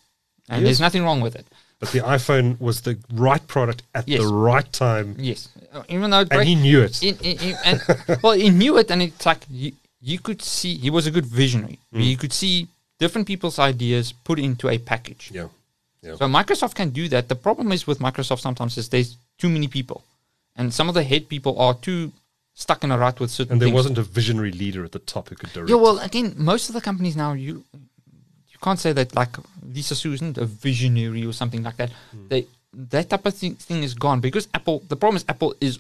and He there's nothing wrong with it. But the iPhone was the right product at Yes. the right time, Yes, Uh, even though and break- he knew it. in, in, in, and well, he knew it, and it's like you, you could see he was a good visionary. Mm. You could see different people's ideas put into a package. yeah, yeah. So Microsoft can do that. The problem is with Microsoft sometimes is there's too many people, and some of the head people are too stuck in a rut with certain and there things. wasn't a visionary leader at the top who could direct. Yeah, well, again, most of the companies now you you can't say that like Lisa Su isn't a visionary or something like that. Hmm. They that type of thing, thing is gone because Apple. The problem is Apple is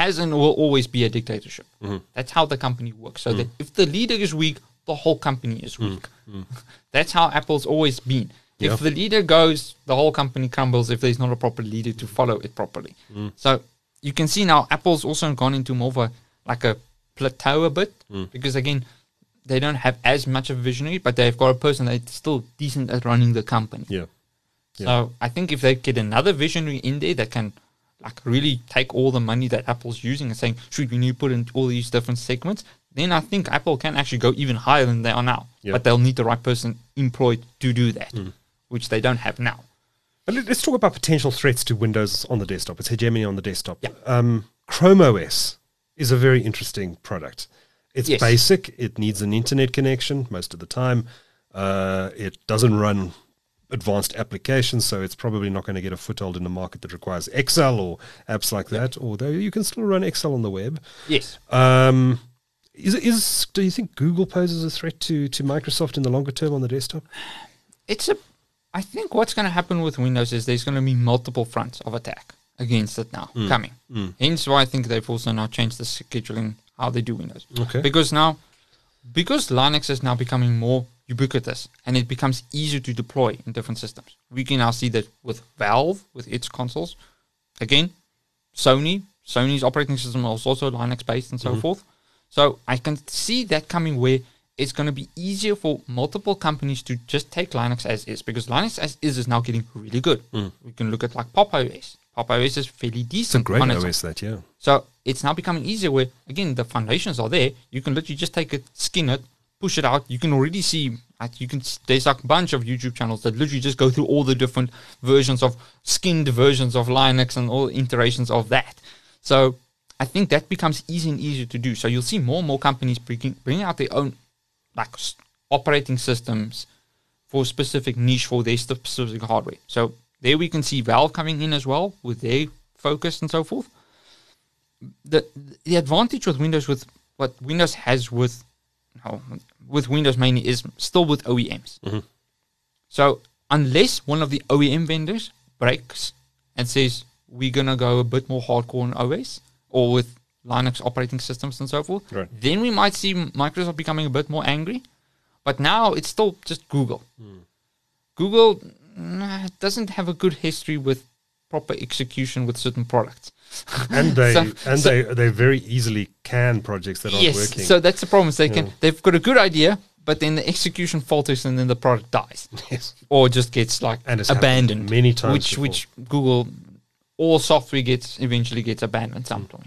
has and will always be a dictatorship. Mm-hmm. That's how the company works. So that if the leader is weak, the whole company Mm. is weak. That's how Apple's always been. Yeah. If the leader goes, the whole company crumbles if there's not a proper leader to follow it properly. Mm. So you can see now Apple's also gone into more of a like a plateau a bit Mm. because again they don't have as much of a visionary, but they've got a person that's still decent at running the company. yeah, Yeah. So I think if they get another visionary in there that can like really take all the money that Apple's using and saying, should we need to put in all these different segments, then I think Apple can actually go even higher than they are now. Yeah. But they'll need the right person employed to do that, which they don't have now. Let's talk about potential threats to Windows on the desktop. It's hegemony on the desktop. Yeah. Um, Chrome OS is a very interesting product. It's Yes. basic. It needs an internet connection most of the time. Uh, it doesn't run advanced applications, so it's probably not going to get a foothold in the market that requires Excel or apps like that. Although you can still run Excel on the web. Yes. Um, is, is do you think Google poses a threat to, to Microsoft in the longer term on the desktop? It's a. I think what's going to happen with Windows is there's going to be multiple fronts of attack against it now Mm. coming. Hence why I think they've also now changed the scheduling how they do Windows. Okay. Because now, because Linux is now becoming more ubiquitous and it becomes easier to deploy in different systems. We can now see that with Valve with its consoles. Again, Sony, Sony's operating system is also Linux based and so forth. So I can see that coming where it's going to be easier for multiple companies to just take Linux as is because Linux as is is now getting really good. Hmm. We can look at like Pop OS. Pop OS is fairly decent. It's Great on its OS, that yeah. so it's now becoming easier where, again, the foundations are there. You can literally just take it, skin it, push it out. You can already see, like, you can, there's like a bunch of YouTube channels that literally just go through all the different versions of, skinned versions of Linux and all iterations of that. So I think that becomes easier and easier to do. So you'll see more and more companies bringing, bringing out their own, like, operating systems for specific niche for their specific hardware. So there we can see Valve coming in as well with their focus and so forth the the advantage with Windows with what Windows has with no, with Windows mainly is still with OEMs. Mm-hmm. So unless one of the OEM vendors breaks and says we're gonna go a bit more hardcore on OS or with Linux operating systems and so forth, Right. then we might see Microsoft becoming a bit more angry. But now it's still just Google. Google nah, doesn't have a good history with proper execution with certain products. and they So- and so- they they very easily can projects that aren't yes, working. so that's the problem. is They can they've got a good idea, but then the execution falters and then the product dies, yes. or just gets like abandoned many times Which before. which Google, all software gets eventually gets abandoned at some Mm.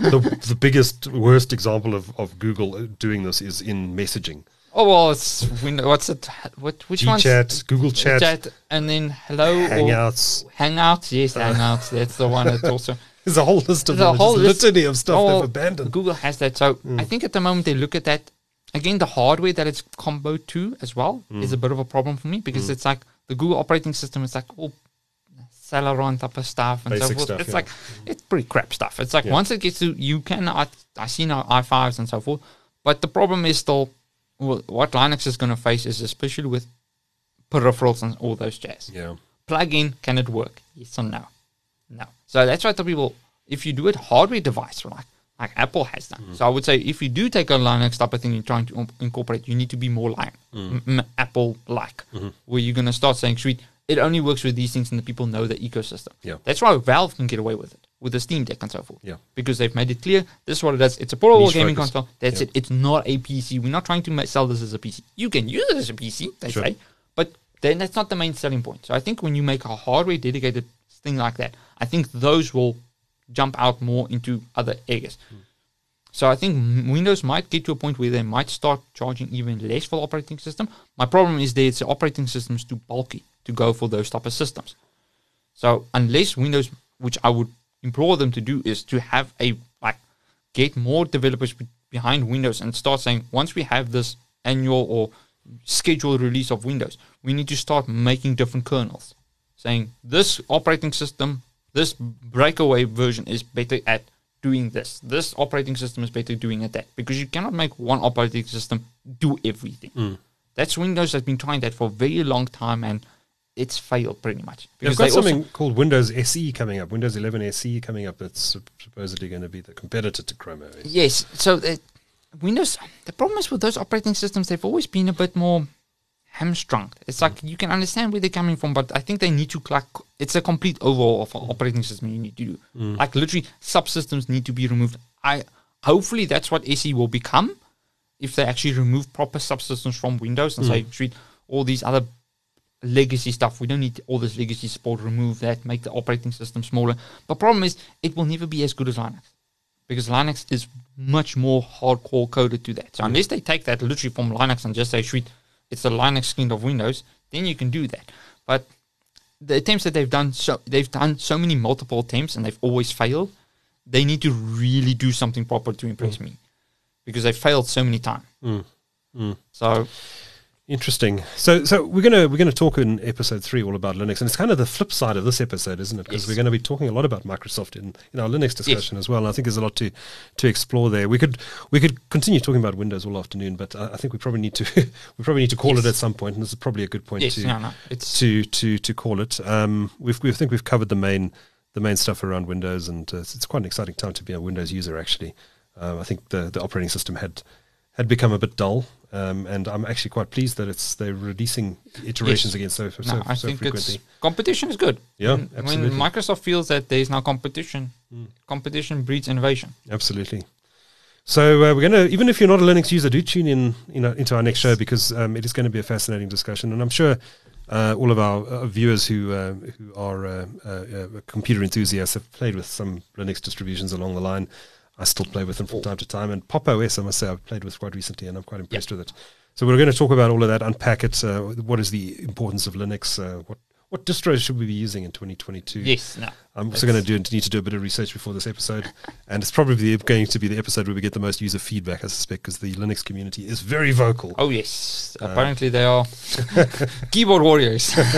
The the biggest worst example of, of Google doing this is in messaging. Oh well, it's. What's it? What which one's GChat, Google Chat, and then Allo or Hangouts. Hangouts. Yes, Hangouts. That's the one that's also. There's a whole list of There's a whole list- litany of stuff Oh, they've abandoned. Google has that. So Mm. I think at the moment they look at that again. The hardware that it's combo to as well Mm. is a bit of a problem for me because it's like the Google operating system is like all Celeron type of stuff and so forth. stuff, it's yeah. like it's pretty crap stuff. It's like Yeah. once it gets to you can I, I see now i5s and so forth, but the problem is still well, what Linux is going to face is especially with peripherals and all those jazz Yeah. plug in, can it work? Yes or no? No. So that's why I tell people if you do it hardware device, like like Apple has done. Mm-hmm. So I would say if you do take a Linux type of thing you're trying to incorporate, you need to be more like mm. m- m- Apple like, mm-hmm. where you're going to start saying, sweet, it only works with these things and the people know the ecosystem. Yeah. That's why Valve can get away with it with the Steam Deck and so forth. Yeah. Because they've made it clear this is what it does. It's a portable Niche gaming focus. console. That's Yeah. it. It's not a PC. We're not trying to sell this as a PC. You can use it as a PC, they Sure. say, but then that's not the main selling point. So I think when you make a hardware dedicated thing like that, I think those will jump out more into other areas. Hmm. So I think Windows might get to a point where they might start charging even less for the operating system. My problem is that the operating system is too bulky to go for those type of systems. So unless Windows, which I would implore them to do, is to have a like get more developers be- behind Windows and start saying once we have this annual or scheduled release of Windows, we need to start making different kernels, saying this operating system, this breakaway version is better at doing this. This operating system is better doing at that because you cannot make one operating system do everything. Mm. That's Windows has been trying that for a very long time and it's failed pretty much. They've got something called Windows SE coming up, Windows 11 SE coming up. That's supposedly going to be the competitor to Chrome OS. Yes. So the Windows, the problem is with those operating systems, they've always been a bit more hamstrung. It's like you can understand where they're coming from, but I think they need to like it's a complete overhaul of an operating system you need to do. Mm. Like literally, subsystems need to be removed. I hopefully that's what SE will become if they actually remove proper subsystems from Windows and mm. say, treat all these other legacy stuff. We don't need all this legacy support. Remove that. Make the operating system smaller." But problem is, it will never be as good as Linux because Linux is much more hardcore coded to that. So unless they take that literally from Linux and just say, "Sweet, it's the Linux skin of Windows," then you can do that. But the attempts that they've done, so they've done so many multiple attempts and they've always failed. They need to really do something proper to impress mm. me because they failed so many times. Mm. Mm. So Interesting. So, so we're gonna we're gonna talk in episode three all about Linux, and it's kind of the flip side of this episode, isn't it? Because Yes. we're going to be talking a lot about Microsoft in, in our Linux discussion as well. And I think there's a lot to to explore there. We could we could continue talking about Windows all afternoon, but I, I think we probably need to we probably need to call Yes. it at some point, and this is probably a good point yes, to no, no, it's to to to call it. Um, we've we think we've covered the main the main stuff around Windows, and uh, it's, it's quite an exciting time to be a Windows user. Actually, um, I think the the operating system had had become a bit dull, um, and I'm actually quite pleased that it's they're releasing iterations Yes. again so so, no, I so think frequently. it's competition is good. Yeah, when, when absolutely. Hmm. Microsoft feels that there is now competition, competition breeds innovation. Absolutely. So uh, we're going to, even if you're not a Linux user, do tune in, you know, into our next show because um, it is going to be a fascinating discussion, and I'm sure uh, all of our uh, viewers who uh, who are uh, uh, computer enthusiasts have played with some Linux distributions along the line. I still play with them from time to time, and Pop OS, I must say, I've played with quite recently, and I'm quite impressed with it. So we're going to talk about all of that, unpack it. Uh, what is the importance of Linux? Uh, what what distros should we be using in 2022? Yes, no. I'm also going to do need to do a bit of research before this episode, and it's probably going to be the episode where we get the most user feedback. I suspect because the Linux community is very vocal. Oh yes, Uh, apparently they are keyboard warriors.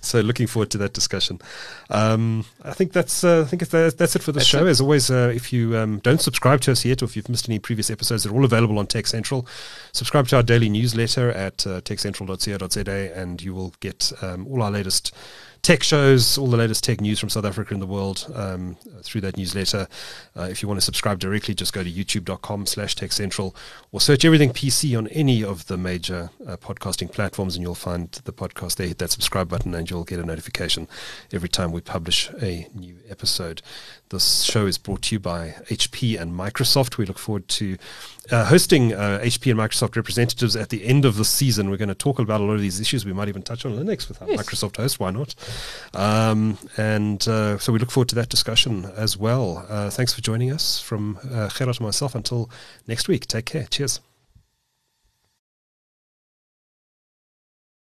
So looking forward to that discussion. Um, I think that's uh, I think uh, that's it for this That's show. it. As always, uh, if you um, don't subscribe to us yet, or if you've missed any previous episodes, they're all available on TechCentral. Subscribe to our daily newsletter at uh, techcentral.co.za, and you will get um, all our latest tech shows, all the latest tech news from South Africa and the world um, through that newsletter. Uh, if you want to subscribe directly, just go to youtube.com slash techcentral or search everything PC on any of the major uh, podcasting platforms and you'll find the podcast there. Hit that subscribe button and you'll get a notification every time we publish a new episode. This show is brought to you by HP and Microsoft. We look forward to uh, hosting uh, HP and Microsoft representatives at the end of the season. We're going to talk about a lot of these issues. We might even touch on Linux with our Yes. Microsoft host. Why not? Um, and uh, so we look forward to that discussion as well. Uh, thanks for joining us from uh, Gerard and myself. Until next week, take care. Cheers.